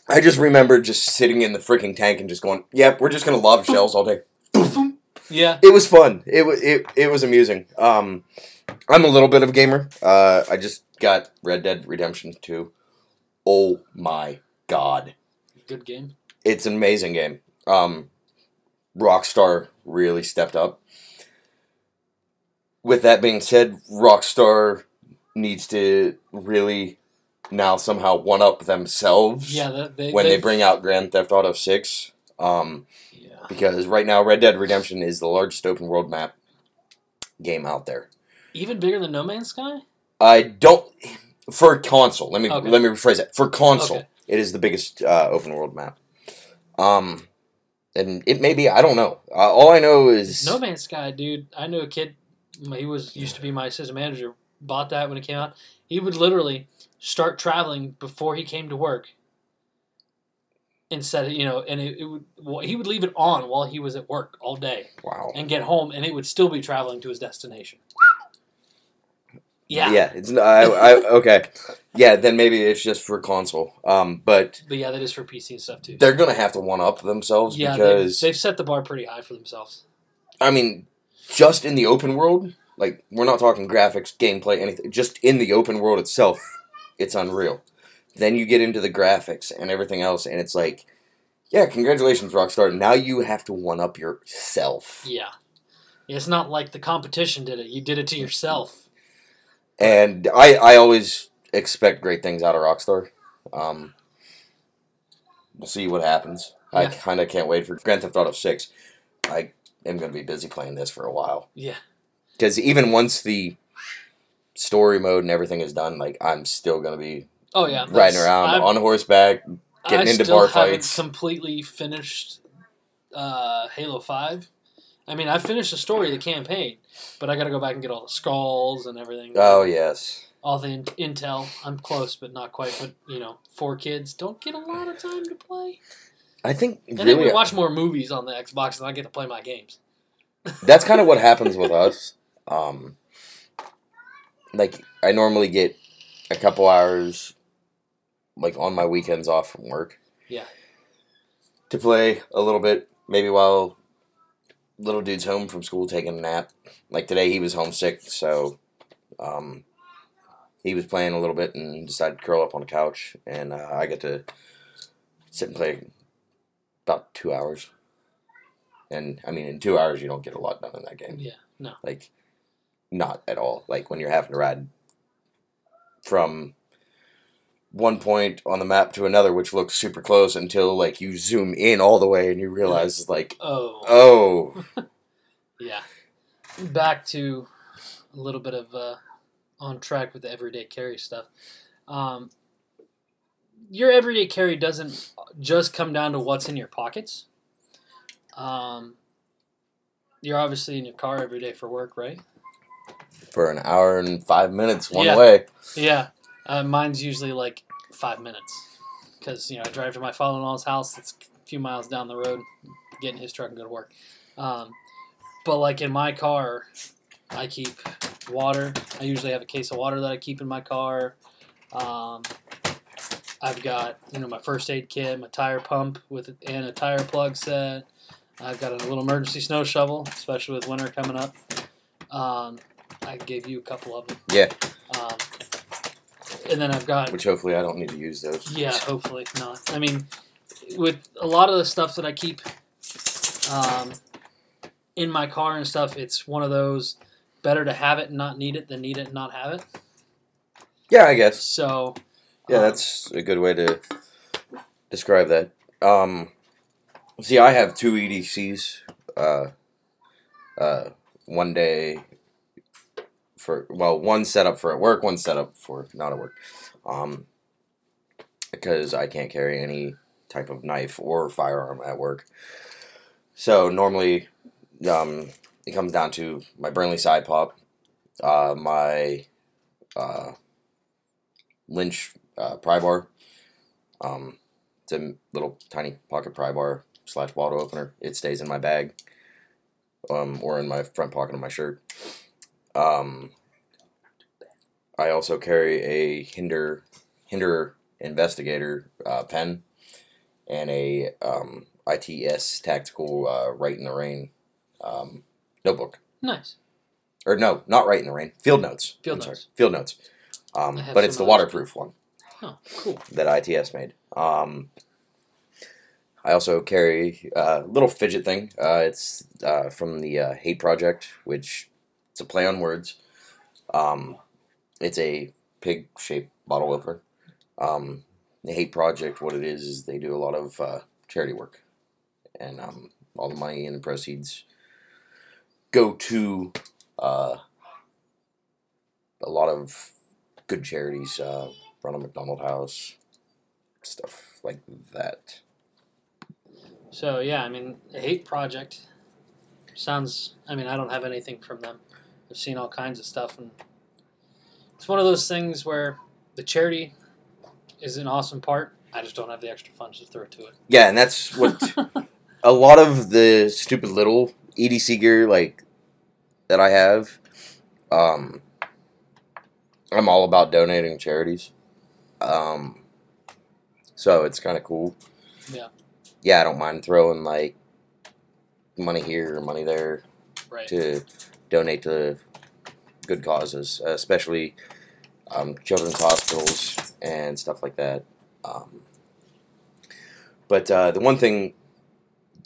I just remember just sitting in the freaking tank and just going, yep, we're just going to lob shells all day. Yeah. it was fun. It was it, it was amusing. Um, I'm a little bit of a gamer. Uh, I just got Red Dead Redemption 2. Oh my god, Good game. it's an amazing game. Um, Rockstar really stepped up. With that being said, Rockstar needs to really now somehow one up themselves Yeah, that, they, when they bring out Grand Theft Auto 6. Um, Yeah. because right now Red Dead Redemption is the largest open world map game out there. Even bigger than No Man's Sky? I don't for console. Let me Okay. let me rephrase that. For console, Okay. It is the biggest uh, open world map. Um, and it may be I don't know. Uh, all I know is No Man's Sky, dude. I knew a kid. He was used to be my assistant manager. Bought that when it came out. He would literally start traveling before he came to work. Instead, you know, and it, it would well, he would leave it on while he was at work all day wow. and get home, and it would still be traveling to his destination. Yeah, Yeah, it's I, I okay. Yeah, then maybe it's just for console. Um, but but yeah, that is for PC and stuff too. they're gonna have to one up themselves Yeah, they've, because they've set the bar pretty high for themselves. I mean, just in the open world, like we're not talking graphics, gameplay, anything. Just in the open world itself, it's unreal. Then you get into the graphics and everything else, and it's like, yeah, congratulations, Rockstar. Now you have to one up yourself, Yeah, it's not like the competition did it. You did it to yourself. And I I always expect great things out of Rockstar. Um, we'll see what happens. I kind of can't wait for Grand Theft Auto Six. I am going to be busy playing this for a while. Yeah, because even once the story mode and everything is done, like I'm still gonna be Oh yeah, riding around I'm- on horseback. getting I into still bar fights. completely finished uh, Halo Five. I mean, I finished the story, of the campaign, but I got to go back and get all the skulls and everything. Oh yes, all the in- intel. I'm close, but not quite. But you know, four kids don't get a lot of time to play, I think and then we watch more movies on the Xbox, and I get to play my games. that's kind of what happens with us. Um, like I normally get a couple hours, like on my weekends off from work. Yeah. To play a little bit, maybe while little dude's home from school taking a nap. Like today, he was homesick, so um, he was playing a little bit and decided to curl up on the couch, and uh, I get to sit and play about two hours. And I mean, in two hours, you don't get a lot done in that game. Yeah, no. Like, not at all. Like when you're having to ride from one point on the map to another, which looks super close until like you zoom in all the way and you realize like, Oh, oh, yeah. Back to a little bit of uh, on track with the everyday carry stuff. Um, your everyday carry doesn't just come down to what's in your pockets. Um, you're obviously in your car every day for work, right? for an hour and five minutes one Yeah. way. Yeah, uh, mine's usually like five minutes because you know I drive to my father-in-law's house. It's a few miles down the road, get in his truck and go to work. Um, but like in my car, I keep water. I usually have a case of water that I keep in my car. Um, I've got you know my first aid kit, my tire pump with and a tire plug set. I've got a little emergency snow shovel, especially with winter coming up. Um, I gave you a couple of them. Yeah, and then I've got which hopefully I don't need to use those. yeah, hopefully not. I mean, with a lot of the stuff that I keep um, in my car and stuff, it's one of those better to have it and not need it than need it and not have it. Yeah, I guess. So Yeah, um, that's a good way to describe that. Um, see, I have two EDCs. Uh, uh, one day for well, one setup for at work, one setup for not at work. Um, because I can't carry any type of knife or firearm at work. So normally, um, it comes down to my Burnley side pop, uh, my uh, Lynch uh, pry bar. Um, it's a little tiny pocket pry bar slash bottle opener. It stays in my bag, um, or in my front pocket of my shirt. Um, I also carry a Hinder Hinderer Investigator uh, pen and a um, ITS Tactical uh, Rite in the Rain um, notebook. Nice. Or no, not Rite in the Rain. Field Notes. Field I'm sorry, Notes. Field Notes. Um, but it's the some of those. waterproof one Oh, cool. that ITS made. Um, I also carry a little fidget thing. Uh, it's uh, from the uh, Hate Project, which it's a play on words. Um, it's a pig-shaped bottle opener. Um, the Hate Project, what it is, is they do a lot of uh, charity work, and um, all the money and the proceeds go to uh, a lot of good charities. Uh, Ronald McDonald House, stuff like that. So yeah, I mean, Hate Project sounds. I mean, I don't have anything from them. I've seen all kinds of stuff, and it's one of those things where the charity is an awesome part. I just don't have the extra funds to throw to it. Yeah, and that's what a lot of the stupid little EDC gear like that I have. Um, I'm all about donating charities. Um, so it's kind of cool. Yeah. Yeah, I don't mind throwing like money here or money there right. to donate to good causes, especially um, children's hospitals and stuff like that. Um, but uh, the one thing,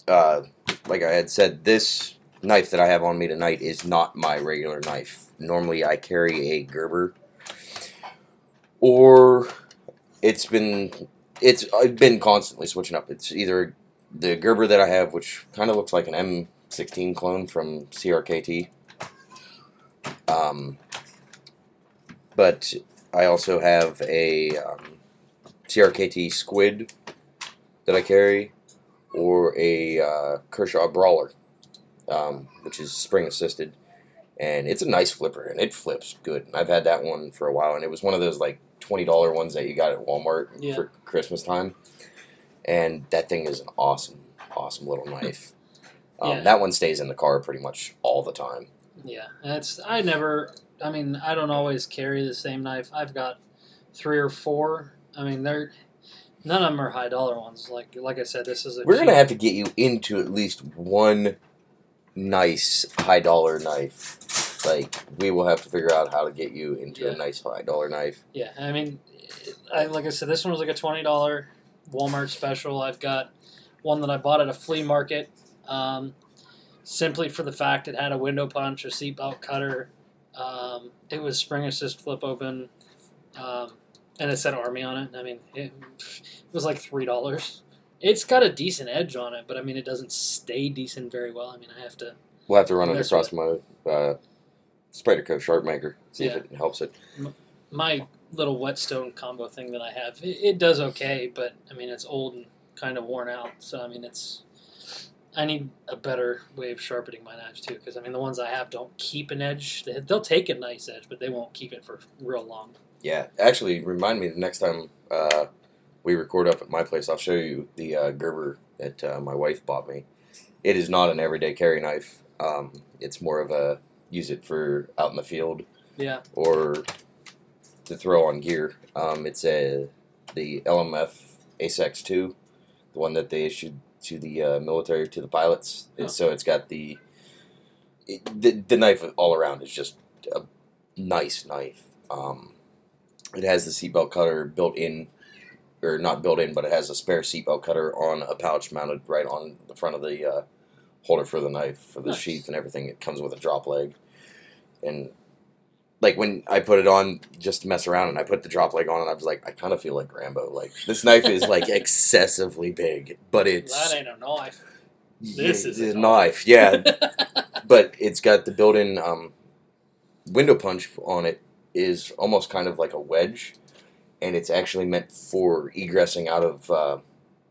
uh, like I had said, this knife that I have on me tonight is not my regular knife. Normally, I carry a Gerber, or it's been it's I've been constantly switching up. It's either the Gerber that I have, which kind of looks like an M16 clone from CRKT. Um, but I also have a um, CRKT Squid that I carry, or a uh, Kershaw Brawler, um, which is spring assisted, and it's a nice flipper and it flips good. And I've had that one for a while, and it was one of those like twenty dollar ones that you got at Walmart Yeah. for Christmas time, and that thing is an awesome, awesome little knife. Um, Yeah. That one stays in the car pretty much all the time. Yeah, that's I never. I mean, I don't always carry the same knife. I've got three or four. I mean, they're none of them are high dollar ones. Like like I said, this is a We're cheap- gonna have to get you into at least one nice high dollar knife. Like we will have to figure out how to get you into Yeah. a nice high dollar knife. Yeah, I mean, I like I said, this one was like a twenty dollar Walmart special. I've got one that I bought at a flea market, um, simply for the fact it had a window punch, a seatbelt cutter. Um, it was spring assist flip open, um, and it said Army on it. I mean, it, it was like three dollars. It's got a decent edge on it, but I mean, it doesn't stay decent very well. I mean, I have to. We'll have to run it across my uh, Spyderco Sharpmaker. See Yeah. if it helps it. my little whetstone combo thing that I have, it, it does okay, but I mean it's old and kind of worn out. So I mean it's I need a better way of sharpening my knives too, because I mean the ones I have don't keep an edge. They, they'll take a nice edge, but they won't keep it for real long. Yeah, actually, remind me the next time uh, we record up at my place, I'll show you the uh, Gerber that uh, my wife bought me. It is not an everyday carry knife. Um, it's more of a use it for out in the field Yeah, or to throw on gear. Um, it's a the LMF ASEK two, the one that they issued to the uh, military to the pilots. Oh. So it's got the, it, the the knife all around is just a nice knife. Um, it has the seatbelt cutter built in, or not built in, but it has a spare seatbelt cutter on a pouch mounted right on the front of the uh, holder for the knife for the Nice. sheath and everything. It comes with a drop leg, and like when I put it on just to mess around, and I put the drop leg on, and I was like, I kind of feel like Rambo. Like this knife is like excessively big, but it's that ain't a knife. This yeah, is a a knife. Yeah, but it's got the built-in um, window punch on it is almost kind of like a wedge, and it's actually meant for egressing out of uh,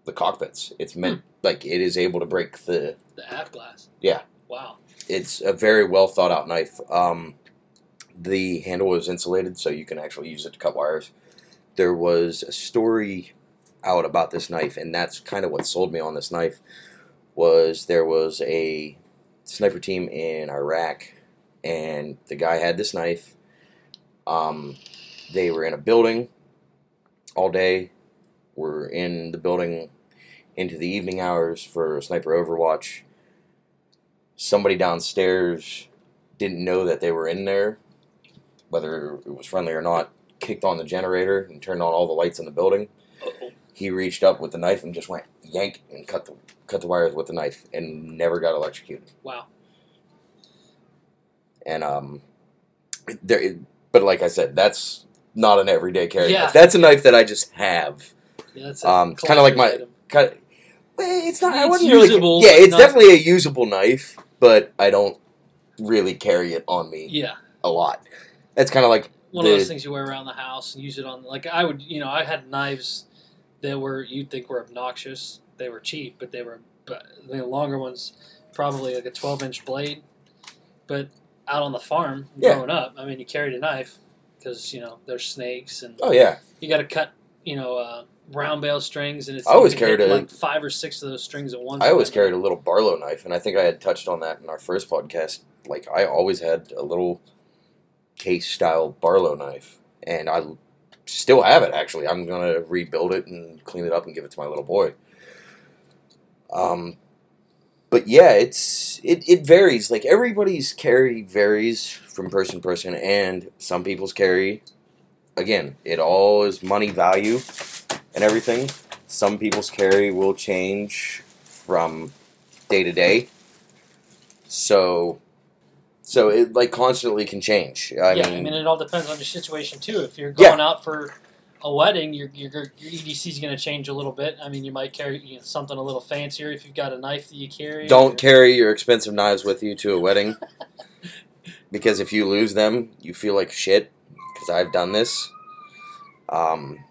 the cockpits. It's meant like it is able to break the. The aft glass. Yeah. Wow. It's a very well thought out knife. Um, the handle is insulated, so you can actually use it to cut wires. There was a story out about this knife, and that's kind of what sold me on this knife. Was there was a sniper team in Iraq, and the guy had this knife. Um, they were in a building all day. Were in the building into the evening hours for sniper overwatch. Somebody downstairs didn't know that they were in there, whether it was friendly or not. Kicked on the generator and turned on all the lights in the building. Uh-oh. He reached up with the knife and just went yank and cut the cut the wires with the knife and never got electrocuted. Wow. And um, there, but like I said, that's not an everyday carry. Yeah. knife. That's a knife that I just have. Yeah, that's Um, kinda like my-. Kind of, it's not. I It's wouldn't really. usable, Yeah, it's not- definitely a usable knife, but I don't really carry it on me Yeah. a lot. That's kind of like One the, of those things you wear around the house and use it on. Like I would, you know, I had knives that were you'd think were obnoxious. They were cheap, but they were. But the longer ones, probably like a twelve inch blade. But out on the farm, Yeah. growing up, I mean, you carried a knife because you know there's snakes and Oh yeah, you got to cut, you know, uh, round bale strings, and it's I always you can hit, carried a- like five or six of those strings at once. I always carried a little Barlow knife, and I think I had touched on that in our first podcast. Like I always had a little case style Barlow knife, and I still have it. Actually, I'm gonna rebuild it and clean it up and give it to my little boy. Um, but yeah, it's it, it varies. Like everybody's carry varies from person to person, and some people's carry, again, it all is money value and everything. Some people's carry will change from day to day. So, so it like constantly can change. I yeah, mean, I mean, it all depends on your situation too. If you're Yeah. going out for a wedding, your your, your EDC is going to change a little bit. I mean, you might carry you know, something a little fancier if you've got a knife that you carry. don't or- carry your expensive knives with you to a wedding because if you lose them, you feel like shit. Because I've done this. Um,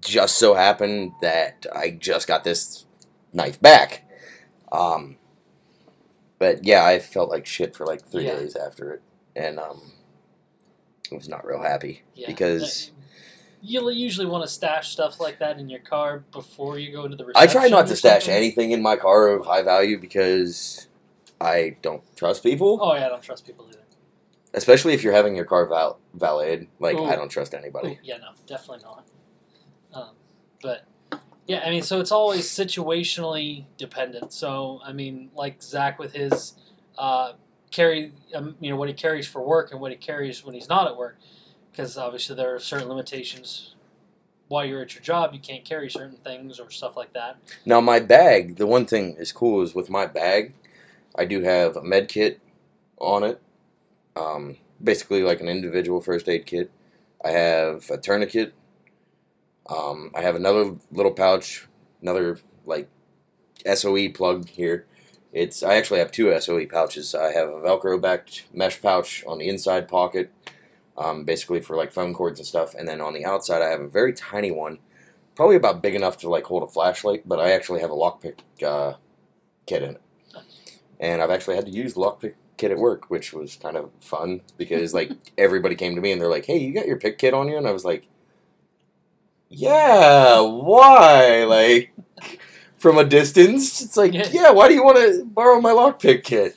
just so happened that I just got this knife back. Um, but yeah, I felt like shit for like three Yeah. days after it, and um, I was not real happy Yeah, because you'll usually want to stash stuff like that in your car before you go into the I try not to stash anything in my car of high value because I don't trust people. Oh yeah, I don't trust people either. Especially if you're having your car val- valeted. Like, Ooh. I don't trust anybody. yeah, no, definitely not. Um, but yeah, I mean, so it's always situationally dependent. So I mean, like Zach with his uh, carry, um, you know, what he carries for work and what he carries when he's not at work, because obviously there are certain limitations. While you're at your job, you can't carry certain things or stuff like that. Now, my bag, the one thing is cool is with my bag, I do have a med kit on it. Um, basically, like an individual first aid kit. I have a tourniquet. Um, I have another little pouch, another like SOE plug here. It's I actually have two SOE pouches. I have a Velcro backed mesh pouch on the inside pocket, um, basically for like phone cords and stuff. And then on the outside, I have a very tiny one, probably about big enough to like hold a flashlight. But I actually have a lockpick uh, kit in it, and I've actually had to use the lockpick kit at work, which was kind of fun because like everybody came to me and they're like, "Hey, you got your pick kit on you?" And I was like, "Yeah, why?" Like from a distance, it's like, Yeah. "Yeah, why do you want to borrow my lockpick kit?"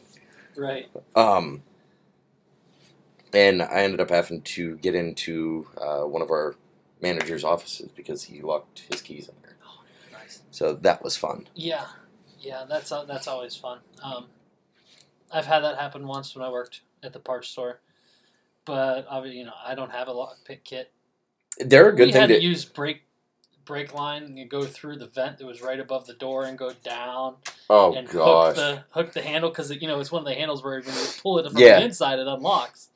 Right. Um, and I ended up having to get into uh, one of our manager's offices because he locked his keys in there. Nice. So that was fun. Yeah, yeah, that's uh, that's always fun. Um, I've had that happen once when I worked at the parts store, but obviously, you know, I don't have a lockpick kit. They're a good we thing had to, to. use brake brake line and you go through the vent that was right above the door and go down oh and gosh. hook the hook the handle because you know it's one of the handles where when you pull it from Yeah. the inside it unlocks.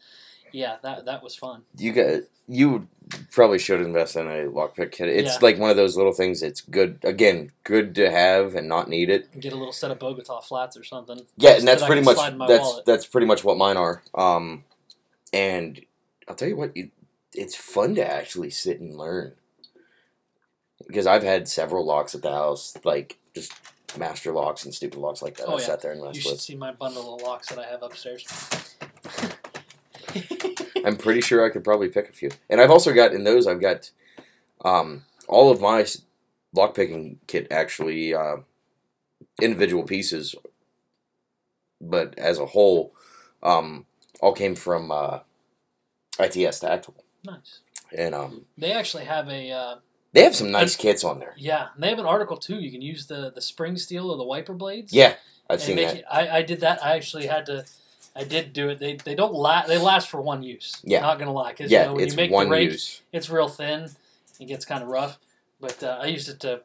Yeah, that that was fun. you got you probably should invest in a lockpick kit. It's Yeah. like one of those little things. It's good again, good to have and not need it. Get a little set of Bogota flats or something. Yeah, and that's that pretty much slide in my that's wallet. that's pretty much what mine are. Um, and I'll tell you what, you, it's fun to actually sit and learn. Because I've had several locks at the house, like just master locks and stupid locks like that. Oh, I yeah. sat there and You should with. see my bundle of locks that I have upstairs. I'm pretty sure I could probably pick a few. And I've also got in those I've got um, all of my s- lockpicking kit actually uh, individual pieces, but as a whole, um, all came from uh, ITS Tactical, nice. and um, They actually have a uh, they have some nice kits on there. yeah. They have an article too. You can use the the spring steel or the wiper blades. Yeah, I've seen that. it- I, I did that. I actually had to. I did do it. They, they don't last. They last for one use. Yeah. Not gonna lie, because Yeah, you know, when it's you make one the rake, use. it's real thin. It gets kind of rough. But uh, I used it to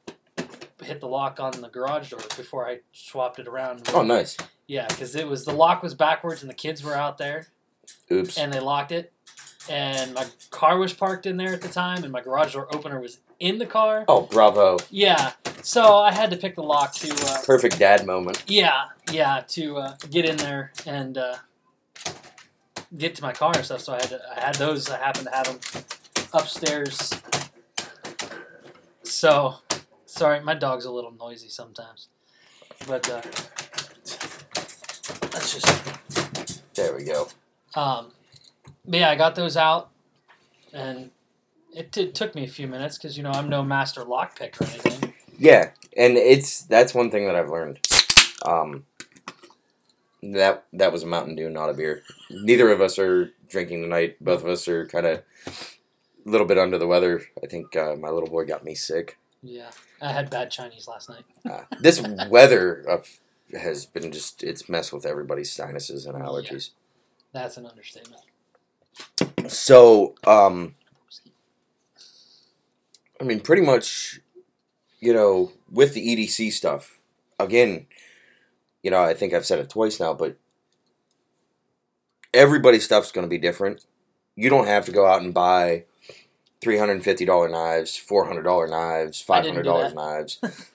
hit the lock on the garage door before I swapped it around. Oh, nice. Yeah, because it was the lock was backwards and the kids were out there Oops. and they locked it. And my car was parked in there at the time, and my garage door opener was in the car. Oh, bravo! Yeah, so I had to pick the lock to. Uh, Perfect dad moment. yeah, yeah, to uh, get in there and uh, get to my car and stuff. So I had to, I had those. I happened to have them upstairs. So, sorry, my dog's a little noisy sometimes, but uh, that's just. There we go. Um, but yeah, I got those out, and it, t- took me a few minutes because you know I'm no master lockpick or anything. Yeah, and it's that's one thing that I've learned. Um, that that was a Mountain Dew, not a beer. Neither of us are drinking tonight. Both of us are kind of a little bit under the weather. I think uh, my little boy got me sick. Yeah, I had bad Chinese last night. Uh, this weather uh, has been just it's messed with everybody's sinuses and allergies. That's an understatement. So, um, I mean, pretty much, you know, with the EDC stuff, again, you know, I think I've said it twice now, but everybody's stuff's going to be different. You don't have to go out and buy $350 knives, $400 knives, I didn't do $500 that. knives.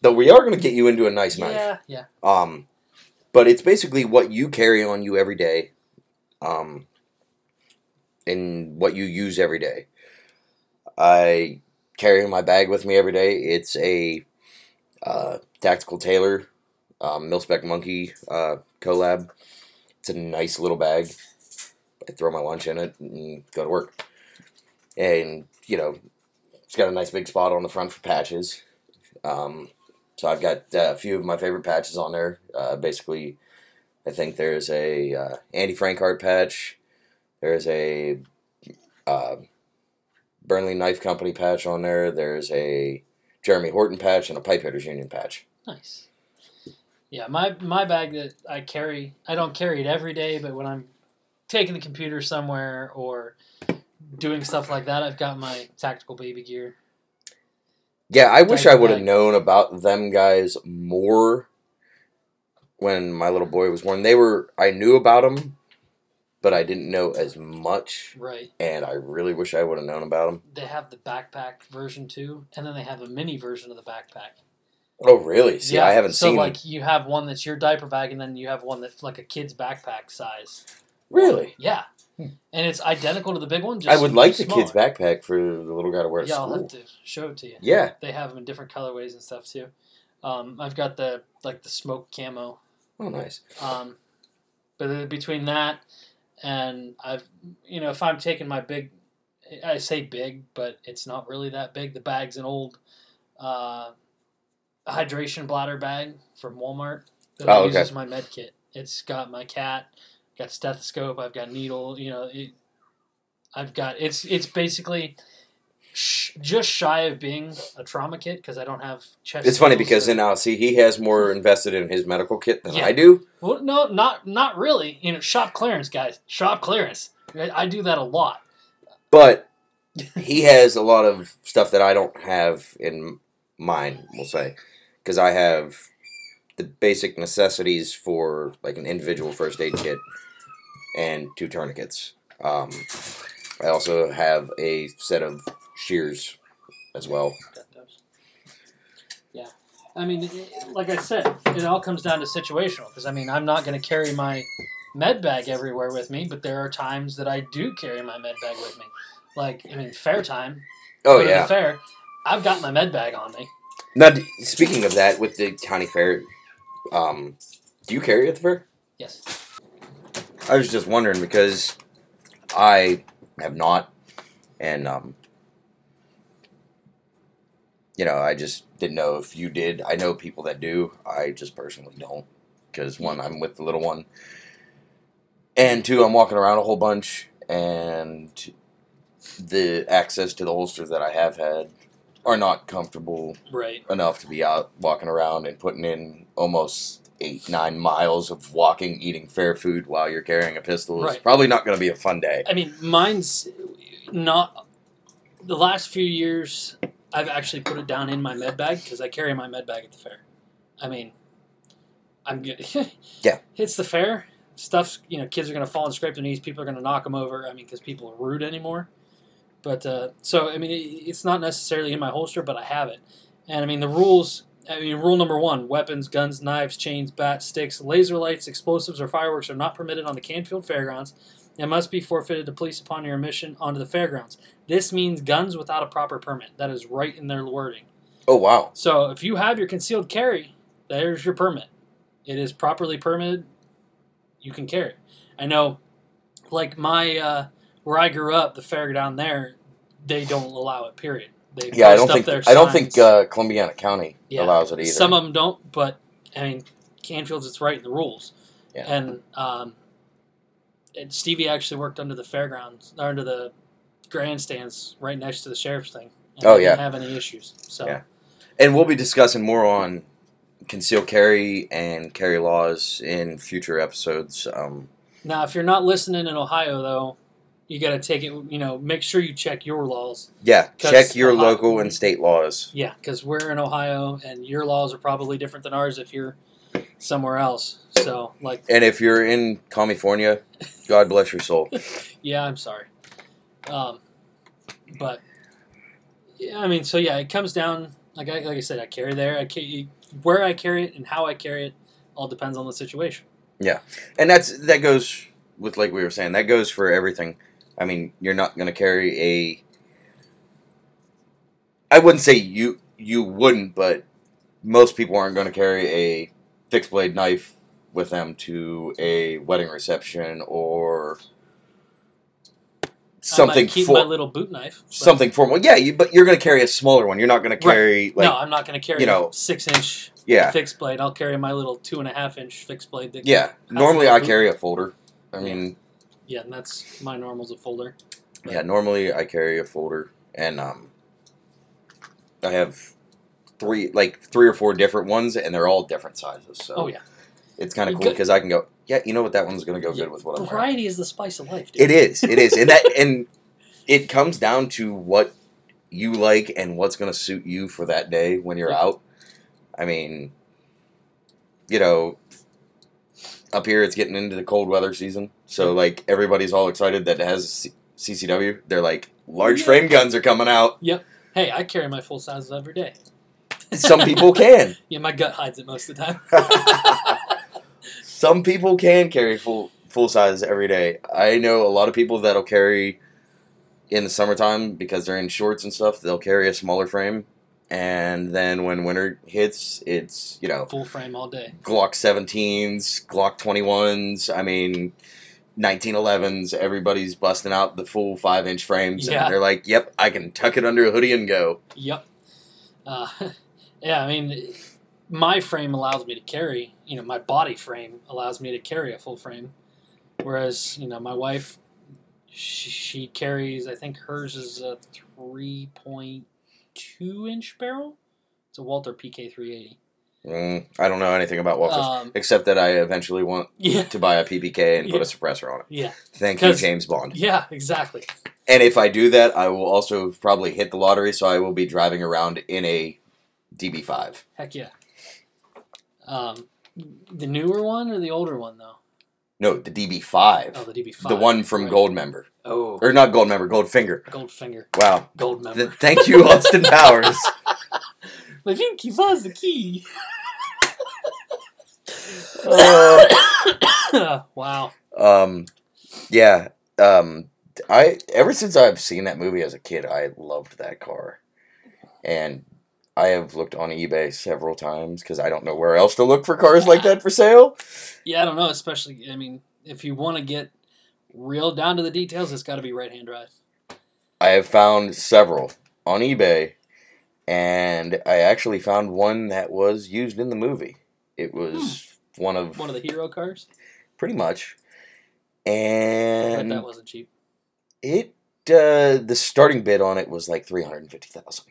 Though we are going to get you into a nice knife. Yeah, yeah. Um, but it's basically what you carry on you every day, um, and what you use every day. I carry my bag with me every day. It's a uh, tactical tailor, um, Milspec Monkey uh, collab. It's a nice little bag. I throw my lunch in it and go to work. And you know, it's got a nice big spot on the front for patches. Um, so I've got uh, a few of my favorite patches on there. Uh, basically, I think there's a uh, Andy Frankart patch. There's a uh, Burnley Knife Company patch on there. There's a Jeremy Horton patch and a Pipe Hitters Union patch. Nice. Yeah, my my bag that I carry, I don't carry it every day, but when I'm taking the computer somewhere or doing stuff like that, I've got my tactical baby gear. Yeah, I wish I would have known about them guys more when my little boy was born. They were I knew about them, but I didn't know as much, Right. and I really wish I would have known about them. They have the backpack version too, and then they have a mini version of the backpack. Oh, really? See, I haven't so seen. So, like you have one that's your diaper bag, and then you have one that's like a kid's backpack size. really? Yeah, Hmm. and it's identical to the big one. Just I would like the smaller. kid's backpack for the little guy to wear Yeah, I'll have to show it to you. Yeah. They have them in different colorways and stuff too. Um, I've got the like the smoke camo. Oh, nice. Um, but between that and I've you know if I'm taking my big, I say big, but it's not really that big. The bag's an old uh, hydration bladder bag from Walmart that I Oh, use okay. as my med kit. It's got my cat, got stethoscope. I've got needle. You know, it, I've got it's it's basically. Sh- just shy of being a trauma kit because I don't have chest. It's funny because then now see he has more invested in his medical kit than Yeah. I do. Well, no, not not really. You know, shop clearance, guys. Shop clearance. I, I do that a lot. But he has a lot of stuff that I don't have in mine. We'll say because I have the basic necessities for like an individual first aid kit and two tourniquets. Um, I also have a set of shears as well. Yeah, I mean, it- like I said, it all comes down to situational. Because I mean, I'm not going to carry my med bag everywhere with me, but there are times that I do carry my med bag with me. Like I mean, fair time. Oh go to the yeah. fair. I've got my med bag on me. Now, speaking of that, with the county fair, um, do you carry it at the fair? Yes. I was just wondering because I have not, and um, you know, I just didn't know if you did. I know people that do. I just personally don't because one, I'm with the little one, and two, I'm walking around a whole bunch, and the access to the holsters that I have had are not comfortable Right. enough to be out walking around and putting in almost eight nine miles of walking eating fair food while you're carrying a pistol is Right. probably not going to be a fun day I mean, mine's not. The last few years, I've actually put it down in my med bag because I carry my med bag at the fair. I mean, I'm good. Yeah. It's the fair. Stuff's, you know, kids are going to fall and scrape their knees. People are going to knock them over. I mean, because people are rude anymore. But, uh, so, I mean, it, it's not necessarily in my holster, but I have it. And, I mean, the rules. I mean, rule number one weapons, guns, knives, chains, bats, sticks, laser lights, explosives, or fireworks are not permitted on the Canfield Fairgrounds and must be forfeited to police upon your admission onto the fairgrounds. This means guns without a proper permit. That is right in their wording. oh wow So if you have your concealed carry, there's your permit. It is properly permitted. You can carry. I know, like my uh, where I grew up, the fair down there, they don't allow it. Period. They yeah i don't think i don't think uh, columbiana county Yeah. allows it either Some of them don't, but I mean, Canfield's it's right in the rules. Yeah. And um, and Stevie actually worked under the fairgrounds, or under the grandstands, right next to the sheriff's thing. And Oh, they didn't yeah. have any issues. So Yeah. and we'll be discussing more on concealed carry and carry laws in future episodes um, now, if you're not listening in Ohio, though, you got to take it. You know, make sure you check your laws. Yeah, check your Ohio- local and state laws Yeah, because we're in Ohio, and your laws are probably different than ours if you're somewhere else. So, like, and if you're in california god bless your soul Yeah, I'm sorry. Um, but yeah, I mean, so yeah, it comes down like I, like I said, I carry there. I carry, where I carry it and how I carry it all depends on the situation. Yeah, and that's that goes with like we were saying that goes for everything i mean you're not going to carry a i wouldn't say you you wouldn't but most people aren't going to carry a fixed blade knife with them to a wedding reception or something keep for my little boot knife. but- something formal yeah you, but you're going to carry a smaller one you're not going to Right. carry like no, I'm not going to carry you know, six inch yeah fixed blade. I'll carry my little two and a half inch fixed blade. That yeah normally i boot. carry a folder i mean Yeah, and that's my normal's a folder. Yeah, normally I carry a folder, and um, I have three, like three or four different ones, and they're all different sizes. So Oh yeah, it's kind of cool because I can go, yeah, you know what, that one's gonna go Yeah, good with what I'm wearing. variety is the spice of life. Dude. It is, it is, and that, and it comes down to what you like and what's gonna suit you for that day when you're Yeah. out. I mean, you know, up here it's getting into the cold weather season, so like everybody's all excited that it has C- CCW. They're like large Yeah. frame guns are coming out. Yep. Hey, I carry my full sizes every day. Some people can. Yeah, my gut hides it most of the time. Some people can carry full full size every day. I know a lot of people that'll carry in the summertime because they're in shorts and stuff. They'll carry a smaller frame, and then when winter hits, it's you know Full frame all day. Glock 17s, Glock 21s. I mean. 1911s, everybody's busting out the full five inch frames, Yeah. and they're like, "Yep, I can tuck it under a hoodie and go." Yep. Uh, yeah, I mean, my frame allows me to carry. You know, my body frame allows me to carry a full frame, whereas you know my wife, she, she carries. I think hers is a three point two inch barrel. It's a Walther PK three eighty. Mm, I don't know anything about Walthers, Um, except that I eventually want yeah, to buy a PPK and put Yeah. a suppressor on it. yeah, Thank you, James Bond. yeah, exactly. And if I do that, I will also probably hit the lottery, so I will be driving around in a DB5. Heck yeah. Um, the newer one or the older one though? No, the DB5. Oh, the DB five. the one from right. Goldmember. Oh, Or not Goldmember, Gold Finger. Goldfinger, Wow. Goldmember. Th- thank you, Austin Powers. My pinky was the key. Uh, wow. um, yeah. Um, I ever since I've seen that movie as a kid, I loved that car, and I have looked on eBay several times because I don't know where else to look for cars like that for sale. Yeah, I don't know. Especially, I mean, if you want to get real down to the details, it's got to be right hand drive. I have found several on eBay, and I actually found one that was used in the movie. It was one of One of the hero cars. pretty much, and that wasn't cheap. it uh, the starting bid on it was like three hundred and fifty thousand.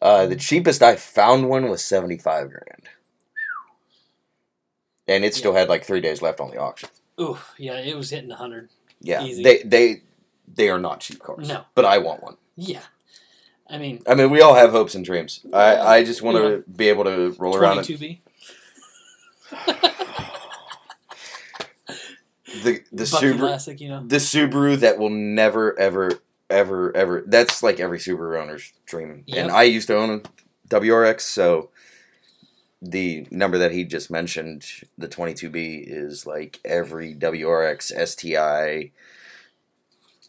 Uh, the cheapest I found one was seventy five grand, and it still had like three days left on the auction. Ooh, yeah, it was hitting hundred. Yeah, Easy. they they they are not cheap cars. No. but I want one. Yeah, I mean, I mean, we all have hopes and dreams. I I just want to be able to roll around twenty two B. the the Bucky Subaru Classic, you know. the Subaru that will never ever ever ever. That's like every Subaru owner's dream. Yep. And I used to own a WRX, so the number that he just mentioned, the 22B, is like every WRX STI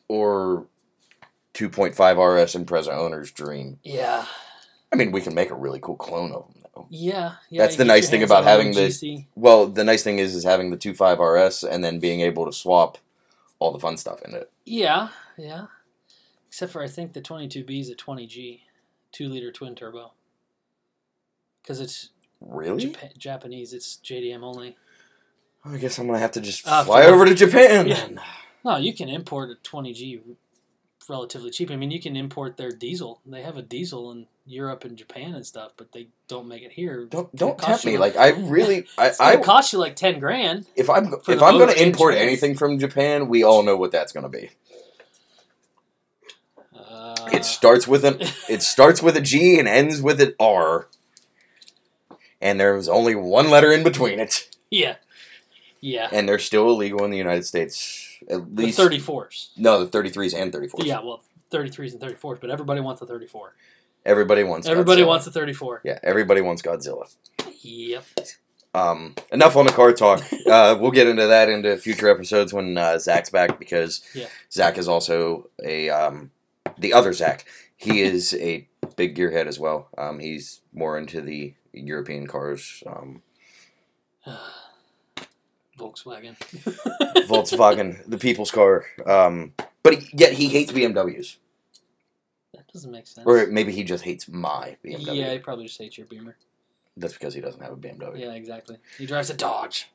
or 2.5 RS Impreza owner's dream. Yeah, I mean, we can make a really cool clone of them, though. yeah, yeah. That's the nice thing about having the- GC. Well, the nice thing is, is having the 2.5 RS and then being able to swap all the fun stuff in it. Yeah, yeah. Except for I think the 22B is a 20G, two liter twin turbo. Because it's Really? Japa- Japanese, it's JDM only. I guess I'm gonna have to just Uh, fly over to Japan. Yeah. then. No, you can import a 20G relatively cheap. I mean, you can import their diesel. They have a diesel in Europe and Japan and stuff, but they don't make it here. Don't don't tempt me. you Like I really, I, I cost you like 10 grand. if I'm if I'm gonna import anything from Japan, we all know what that's gonna be. Uh, It starts with an it starts with a G and ends with an R, and there's only one letter in between it, yeah. Yeah. and they're still illegal in the United States. At The least 34s. no, the 33s and 34s. Yeah, well, 33s and 34s, but everybody wants a 34. everybody wants. Everybody Godzilla. wants a 34. Yeah, everybody wants Godzilla. Yep. Um, enough on the car talk. Uh, we'll get into that into future episodes when uh, Zach's back because Yeah. Zach is also a um, the other Zach. He is a big gearhead as well. Um, he's more into the European cars. Um, Volkswagen. Volkswagen, the people's car. Um, but yet he hates BMWs, That doesn't make sense. or maybe he just hates my BMW. yeah, he probably just hates your Beamer. That's because he doesn't have a BMW. Yeah, exactly. He drives a Dodge.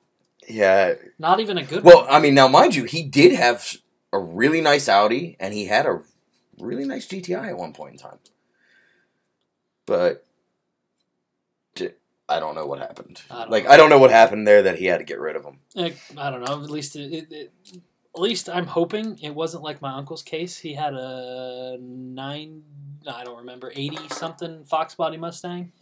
Yeah. Not even a good Well, one. I mean, now mind you, he did have a really nice Audi, and he had a really nice GTI at one point in time. But I don't know what happened. I don't like know. I don't know what happened there that he had to get rid of him. I don't know. At least it, it, it, at least I'm hoping it wasn't like my uncle's case. He had a nine, I don't remember, eighty something Fox body Mustang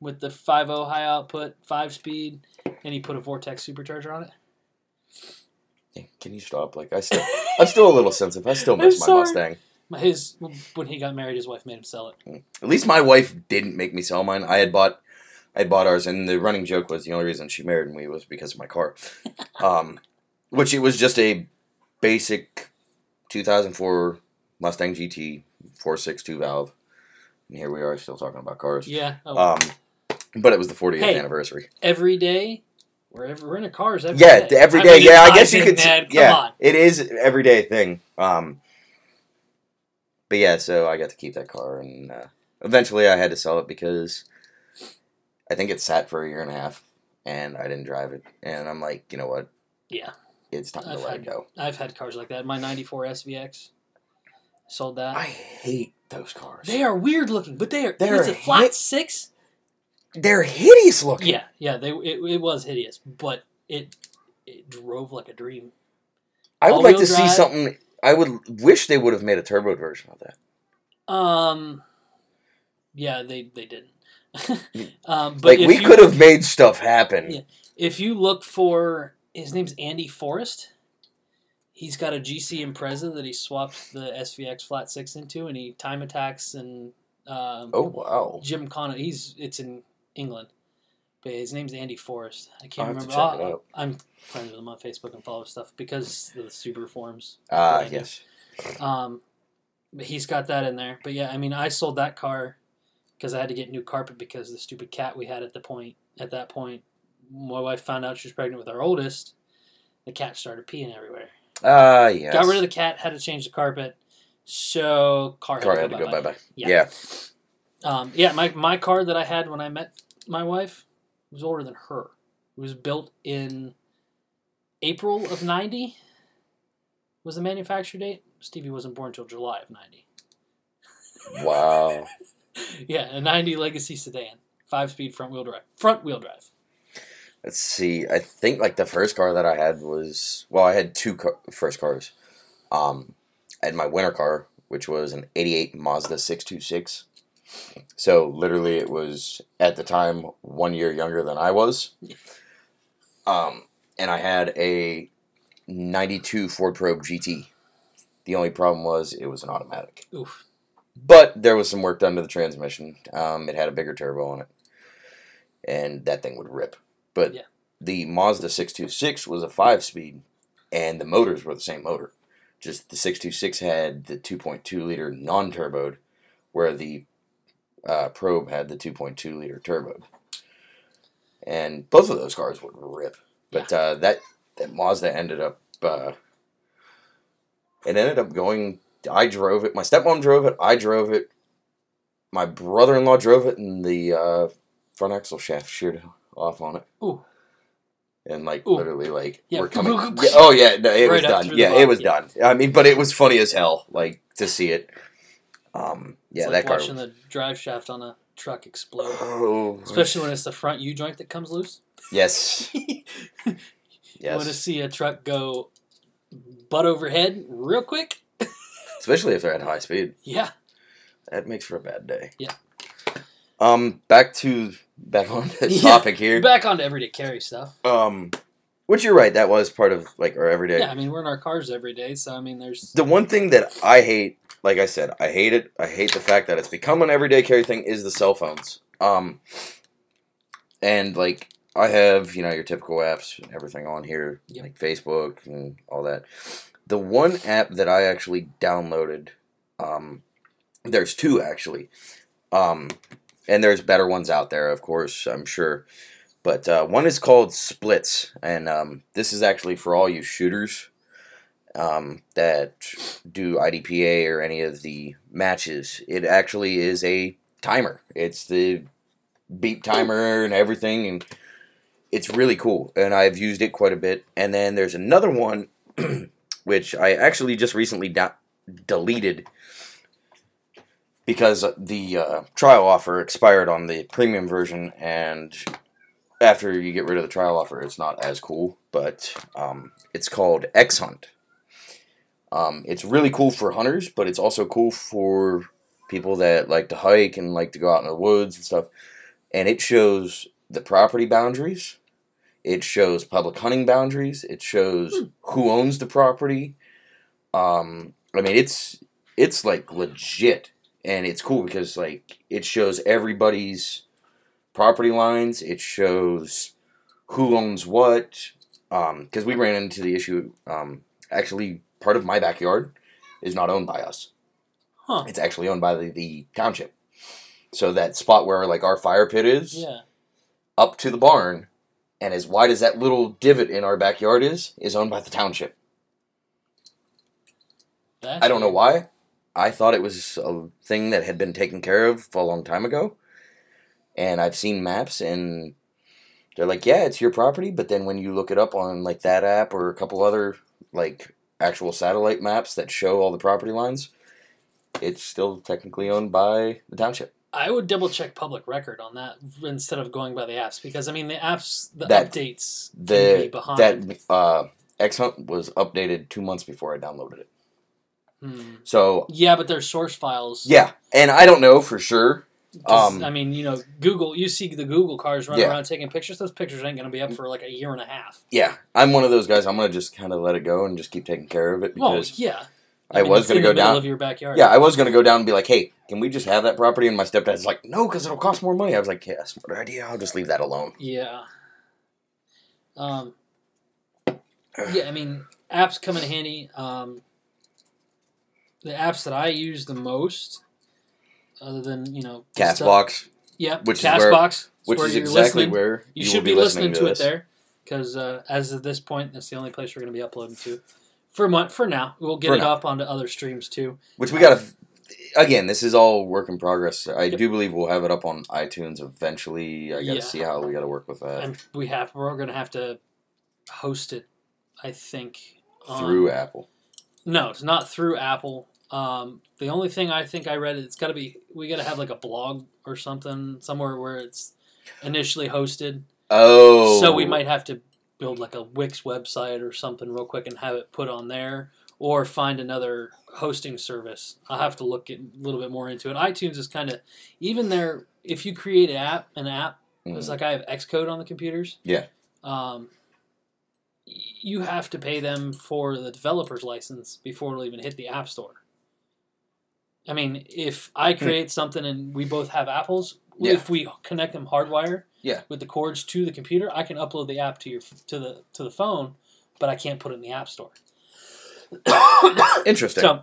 with the 5.0 high output, five speed, and he put a Vortech supercharger on it. Can you stop? Like I still, I'm still a little sensitive. I still I'm miss my sorry. Mustang. His when he got married, his wife made him sell it. At least my wife didn't make me sell mine. I had bought, I had bought ours, and the running joke was the only reason she married me was because of my car, um, which it was just a basic 2004 Mustang GT 462 valve, and here we are still talking about cars. Yeah. Oh, Um, but it was the 40th Hey. anniversary. every day, wherever we're in a cars every Yeah, day. every I mean, yeah, I guess you could. come yeah, on. it is an everyday thing. Um, but yeah, so I got to keep that car, and uh, eventually I had to sell it because I think it sat for a year and a half, and I didn't drive it, and I'm like, you know what? Yeah. It's time I've to let had- it go. I've had cars like that. My '94 SVX sold that. I hate those cars. They are weird looking, but they are. They're it's a flat hit- six. They're hideous looking. Yeah, yeah. They it, it was hideous, but it it drove like a dream. I would like to all-wheel see something. I would wish they would have made a turbo version of that. Um, yeah, they they didn't. um, but like if we could have made stuff happen. Yeah. if you look for his name's Andy Forrest. He's got a GC Impreza that he swapped the SVX flat six into, and he time attacks and um, Oh wow! Jim Connor. He's it's in England, But his name's Andy Forrest. I can't have to remember. check it I'll- out. I'm friends with him on Facebook and follow stuff because of the Subaru forums. Ah, Right. yes. Um, but he's got that in there. But yeah, I mean, I sold that car because I had to get new carpet because the stupid cat we had at the point at that point. My wife found out she was pregnant with our oldest. The cat started peeing everywhere. Ah, yes. Got rid of the cat. Had to change the carpet. So car, car had had to to go go bye bye bye. Yeah. Yeah. Um, yeah, my my car that I had when I met my wife was older than her. It was built in April of '90. Was the manufacture date? Stevie wasn't born until July of '90. Wow. Yeah, a '90 Legacy sedan, five-speed front-wheel drive. Front-wheel drive. Let's see. I think like the first car that I had was well, I had two car, first cars. Um, I had my winter car, which was an '88 Mazda 626. So literally, it was at the time one year younger than I was. Um, and I had a '92 Ford Probe GT. The only problem was it was an automatic, Oof. but there was some work done to the transmission. Um, it had a bigger turbo on it, and that thing would rip. But Yeah. the Mazda 626 was a five speed, and the motors were the same motor. Just the 626 had the 2.2 liter non turboed, where the uh, Probe had the 2.2 liter turbo, And both of those cars would rip. But uh, that, that Mazda ended up. Uh, it ended up going. I drove it. My stepmom drove it. I drove it. My brother in law drove it, and the uh, front axle shaft sheared off on it. Ooh. And like Ooh. literally, like Yeah. we're coming. Yeah, oh yeah, no, it was Right up done. Yeah, it was yeah. done. I mean, but it was funny as hell, like to see it. Um, yeah, it's that like car. watching the drive shaft on a truck explode. Oh, Especially when it's the front U joint that comes loose. yes, You want to see a truck go butt overhead real quick? Especially if they're at high speed, Yeah. that makes for a bad day. Yeah. Um, back to back on the Yeah. topic here. Back on to everyday carry stuff. Um, which you're right, that was part of like our everyday. Yeah, I mean we're in our cars every day, so I mean there's The one thing that I hate, like I said, I hate it. I hate the fact that it's become an everyday carry thing is the cell phones. Um, and like I have, you know, your typical apps and everything on here, Yep. like Facebook and all that. The one app that I actually downloaded, um, there's two actually, um, and there's better ones out there, of course, I'm sure. But uh, one is called Splits, and um, this is actually for all you shooters um, that do IDPA or any of the matches. It actually is a timer. It's the beep timer and everything, and it's really cool. And I've used it quite a bit. And then there's another one, which I actually just recently deleted because the uh, trial offer expired on the premium version, and after you get rid of the trial offer, it's not as cool. But um, it's called X Hunt. Um, it's really cool for hunters, but it's also cool for people that like to hike and like to go out in the woods and stuff. And it shows the property boundaries. It shows public hunting boundaries. It shows who owns the property. Um, I mean, it's it's like legit, and it's cool because like it shows everybody's property lines. It shows who owns what. Because we ran into the issue. Um, actually, part of my backyard is not owned by us. Huh. It's actually owned by the, the township. So that spot where like our fire pit is, yeah. up to the barn, and as wide as that little divot in our backyard is, is owned by the township. That's I don't know why. I thought it was a thing that had been taken care of a long time ago. And I've seen maps and they're like, yeah, it's your property, but then when you look it up on like that app or a couple other like actual satellite maps that show all the property lines, it's still technically owned by the township. I would double check public record on that instead of going by the apps because I mean the apps the That- updates The behind. that uh X Hunt was updated 2 months before I downloaded it. Hmm. So, Yeah, but their source files. yeah, and I don't know for sure um, I mean, you know, Google. You see the Google cars running Yeah. around taking pictures. Those pictures ain't going to be up for like a year and a half. yeah, I'm one of those guys. I'm gonna just kind of let it go and just keep taking care of it Well, yeah, I mean, was gonna go the middle down. of your backyard. Yeah, I was gonna go down and be like, "Hey, can we just have that property?" And my stepdad's like, "No, because it'll cost more money." I was like, "Yeah, smart idea. I'll just leave that alone." Yeah. Um. Yeah, I mean, apps come in handy. Um, the apps that I use the most, other than you know, Castbox, yeah, which is where- Castbox, which is exactly listening. where you, will should be listening, to, it there, because uh, as of this point, that's the only place we're going to be uploading to. For mon- for now, we'll get For it now. up onto other streams too. Which we gotta. Again, this is all work in progress. I Yep. do believe we'll have it up on iTunes eventually. I gotta Yeah. see how we gotta work with that and we have we're going to have to host it. I think on- through Apple. No, it's not through Apple. Um, the only thing I think I read it's got to be we got to have like a blog or something somewhere where it's initially hosted. Oh, So we might have to build like a Wix website or something real quick and have it put on there, or find another hosting service. I'll have to look a little bit more into it. iTunes is kind of even there. If you create an app, an app, it's Mhm. like I have Xcode on the computers. Yeah. Um, you have to pay them for the developer's license before it'll even hit the App Store. I mean, if I create something and we both have apples, Hmm. Yeah. if we connect them hardwire Yeah. with the cords to the computer, I can upload the app to your to the to the phone, but I can't put it in the App Store. Interesting. So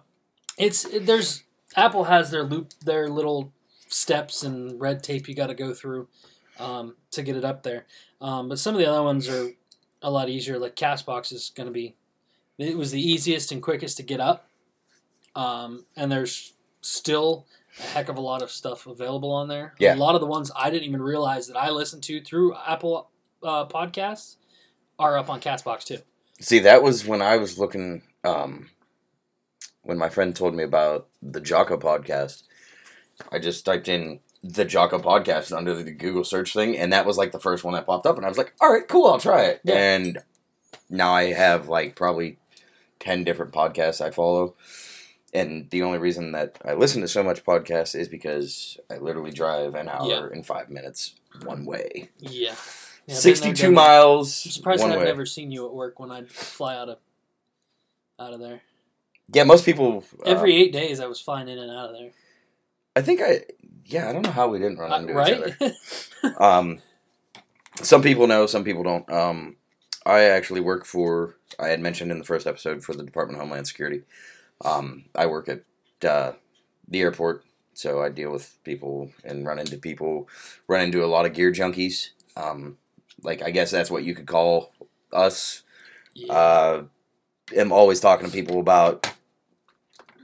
it's there's Apple has their loop their little steps and red tape you got to go through um, to get it up there. Um, but some of the other ones are a lot easier. Like Castbox is going to be it was the easiest and quickest to get up, um, and there's still a heck of a lot of stuff available on there. Yeah. A lot of the ones I didn't even realize that I listened to through Apple uh, Podcasts are up on Castbox too. See, that was when I was looking. Um, when my friend told me about the Jocko podcast, I just typed in the Jocko podcast under the Google search thing, and that was like the first one that popped up, and I was like, "All right, cool, I'll try it." Yeah. And now I have like probably ten different podcasts I follow, and the only reason that I listen to so much podcasts is because I literally drive an hour and five minutes one way, Yeah. Yeah, I've been there, sixty-two miles I'm surprised I've way. never seen you at work when I fly out of out of there. Yeah, most people uh, Every eight days, I was flying in and out of there. I think I yeah, I don't know how we didn't run Uh, into each other. Um, some people know, some people don't. Um, I actually work for. I had mentioned in the first episode for the Department of Homeland Security. Um, I work at uh, the airport, so I deal with people and run into people. Run into a lot of gear junkies. Um, like I guess that's what you could call us. yeah. Uh, am always talking to people about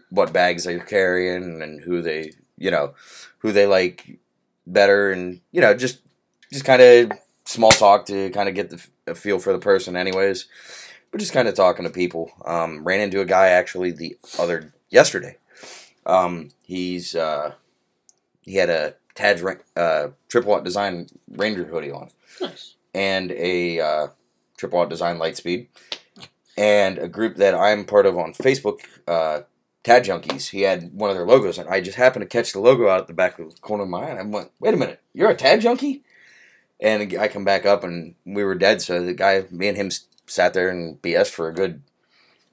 what bags they're carrying and who they, you know, who they like better, and you know, just just kind of small talk to kind of get the feel for the person, anyways. But just kind of talking to people. Um, ran into a guy actually the other yesterday. Um, he's uh, he had a Tad's uh, Triple Aught Design Ranger hoodie on nice. and a uh, Triple Aught Design lightspeed and a group that I'm part of on Facebook, uh, Tad Junkies. He had one of their logos, and I just happened to catch the logo out at the back of the corner of my eye. And I went, "Wait a minute, you're a Tad Junkie?" And I come back up, and we were dead. So the guy, me and him, sat there and BS for a good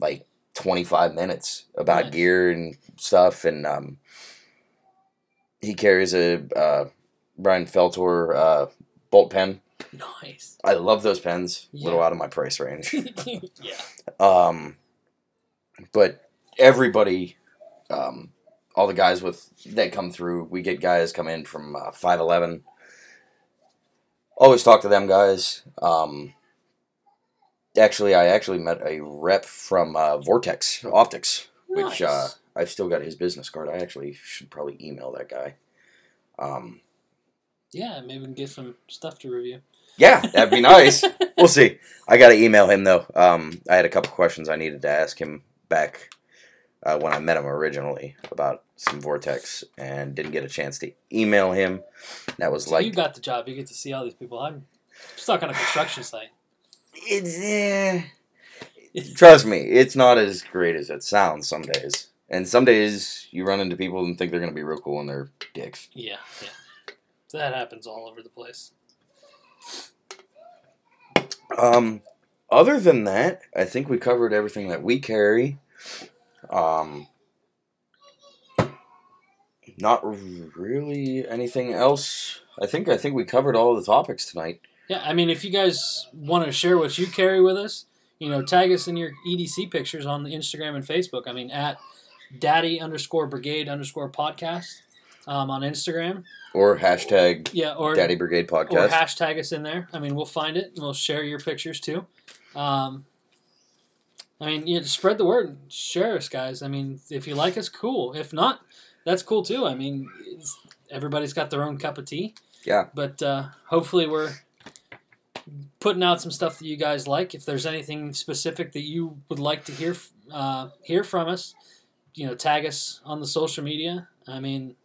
like 25 minutes about Nice. gear and stuff. And um, he carries a uh, Brian Fellhoelter uh, bolt pen. Nice. I love those pens. A little out of my price range. yeah. Um, but everybody, um, all the guys with that come through, we get guys come in from uh, five eleven. Always talk to them guys. Um, actually, I actually met a rep from uh, Vortex Optics, which uh, I've still got his business card. I actually should probably email that guy. Um, yeah, maybe we can get some stuff to review. yeah, that'd be nice. we'll see. I got to email him though. Um, I had a couple questions I needed to ask him back uh, when I met him originally about some Vortex, and didn't get a chance to email him. That was So like you got the job. You get to see all these people. I'm stuck on a construction site. It's eh. Trust me, it's not as great as it sounds some days. And some days you run into people and think they're gonna be real cool and they're dicks. Yeah, yeah. That happens all over the place. Um, other than that, I think we covered everything that we carry. Um, not really anything else. I think I think we covered all the topics tonight. Yeah, I mean, if you guys want to share what you carry with us, you know, tag us in your EDC pictures on the Instagram and Facebook. I mean, at daddy underscore brigade underscore podcast um, on Instagram. Or hashtag Yeah, or Daddy Brigade podcast. or hashtag us in there. I mean, we'll find it and we'll share your pictures too. Um, I mean, yeah, spread the word, share us, guys. I mean, if you like us, cool. If not, that's cool too. I mean, it's, everybody's got their own cup of tea. Yeah. But uh, hopefully, we're putting out some stuff that you guys like. If there's anything specific that you would like to hear uh, hear from us, you know, tag us on the social media. I mean,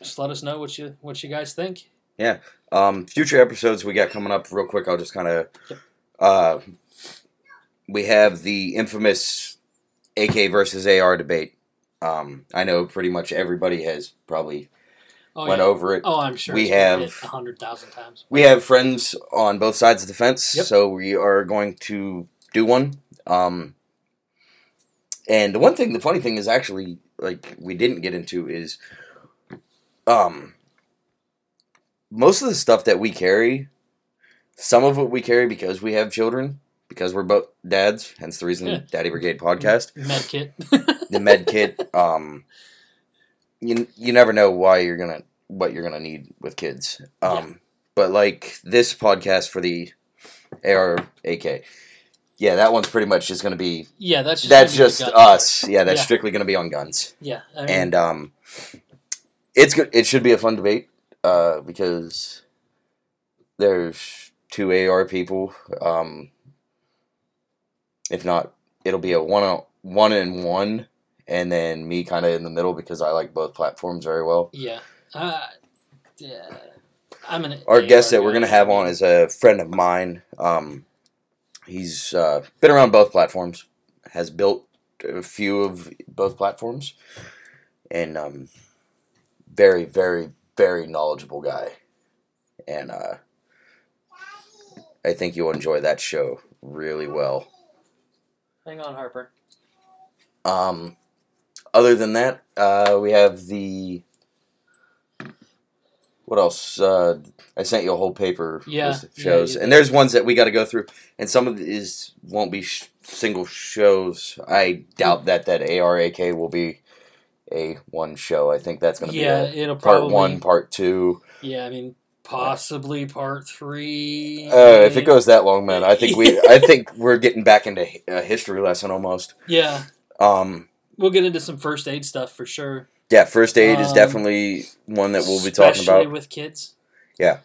just let us know what you what you guys think. Yeah. Um, future episodes we got coming up real quick. I'll just kind of. Yep. Uh, we have the infamous AK versus AR debate. Um, I know pretty much everybody has probably Oh, went yeah. over it. Oh, I'm sure We have- a hundred thousand times. We have friends on both sides of the fence, Yep. so we are going to do one. Um, and the one thing, the funny thing is actually, like, we didn't get into is, um, most of the stuff that we carry, some of what we carry because we have children, because we're both dads, hence the reason Yeah. Daddy Brigade podcast. Med kit. The med kit, um, you you never know why you're gonna what you're gonna need with kids. Um, but like this podcast for the AR AK, yeah, that one's pretty much just gonna be yeah, that's just that's just us. Yeah, that's Yeah. strictly gonna be on guns. Yeah, I mean, and um, it's good. It should be a fun debate, uh, because there's two AR people. Um, if not, it'll be a one on one and one, and then me kind of in the middle because I like both platforms very well. yeah, uh, yeah. I'm an Our AR guest that we're gonna have on is a friend of mine. Um, he's uh, been around both platforms, has built a few of both platforms, and um, very, very, very knowledgeable guy. And uh, I think you'll enjoy that show really well. Hang on, Harper. Um, other than that, uh, we have the. What else? Uh, I sent you a whole paper Yeah, list of yeah, shows, you and there's ones that we got to go through, and some of these won't be sh- single shows. I doubt that that ARAK will be a one show. I think that's going to Yeah, be a it'll part probably. one, part two. Yeah, I mean, possibly part three. Uh, if it goes that long, man, I think we, I think we're getting back into a history lesson almost. Yeah, Um, we'll get into some first aid stuff for sure. yeah, first aid is Um, definitely one that we'll be talking about. with kids. Yeah.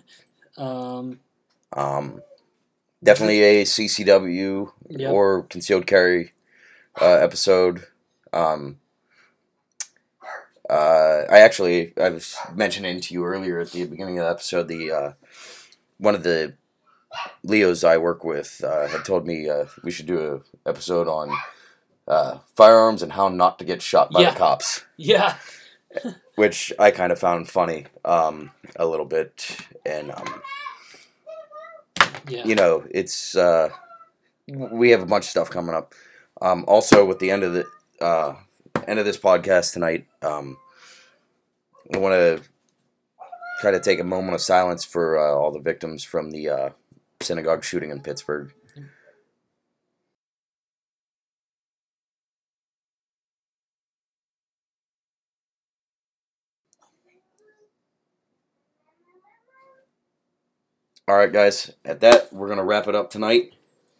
um. Um, definitely a CCW Yep. or concealed carry uh, episode. Um, uh, I actually I was mentioning to you earlier at the beginning of the episode the uh, one of the Leos I work with uh, had told me uh, we should do a episode on uh, firearms and how not to get shot by Yeah. the cops, Yeah. which I kind of found funny um, a little bit, and um, Yeah. you know, it's uh, we have a bunch of stuff coming up. Um, also, with the end of the uh, end of this podcast tonight, um, I want to try to take a moment of silence for uh, all the victims from the uh, synagogue shooting in Pittsburgh. All right, guys. At that, we're gonna wrap it up tonight.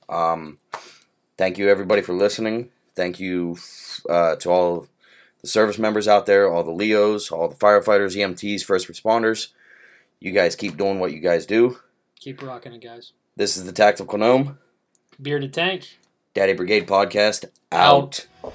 Um, thank you, everybody, for listening. Thank you uh, to all the service members out there, all the Leos, all the firefighters, EMTs, first responders. You guys keep doing what you guys do. Keep rocking it, guys. This is the Tactical Gnome, Bearded tank. Daddy Brigade Podcast. Out. Out.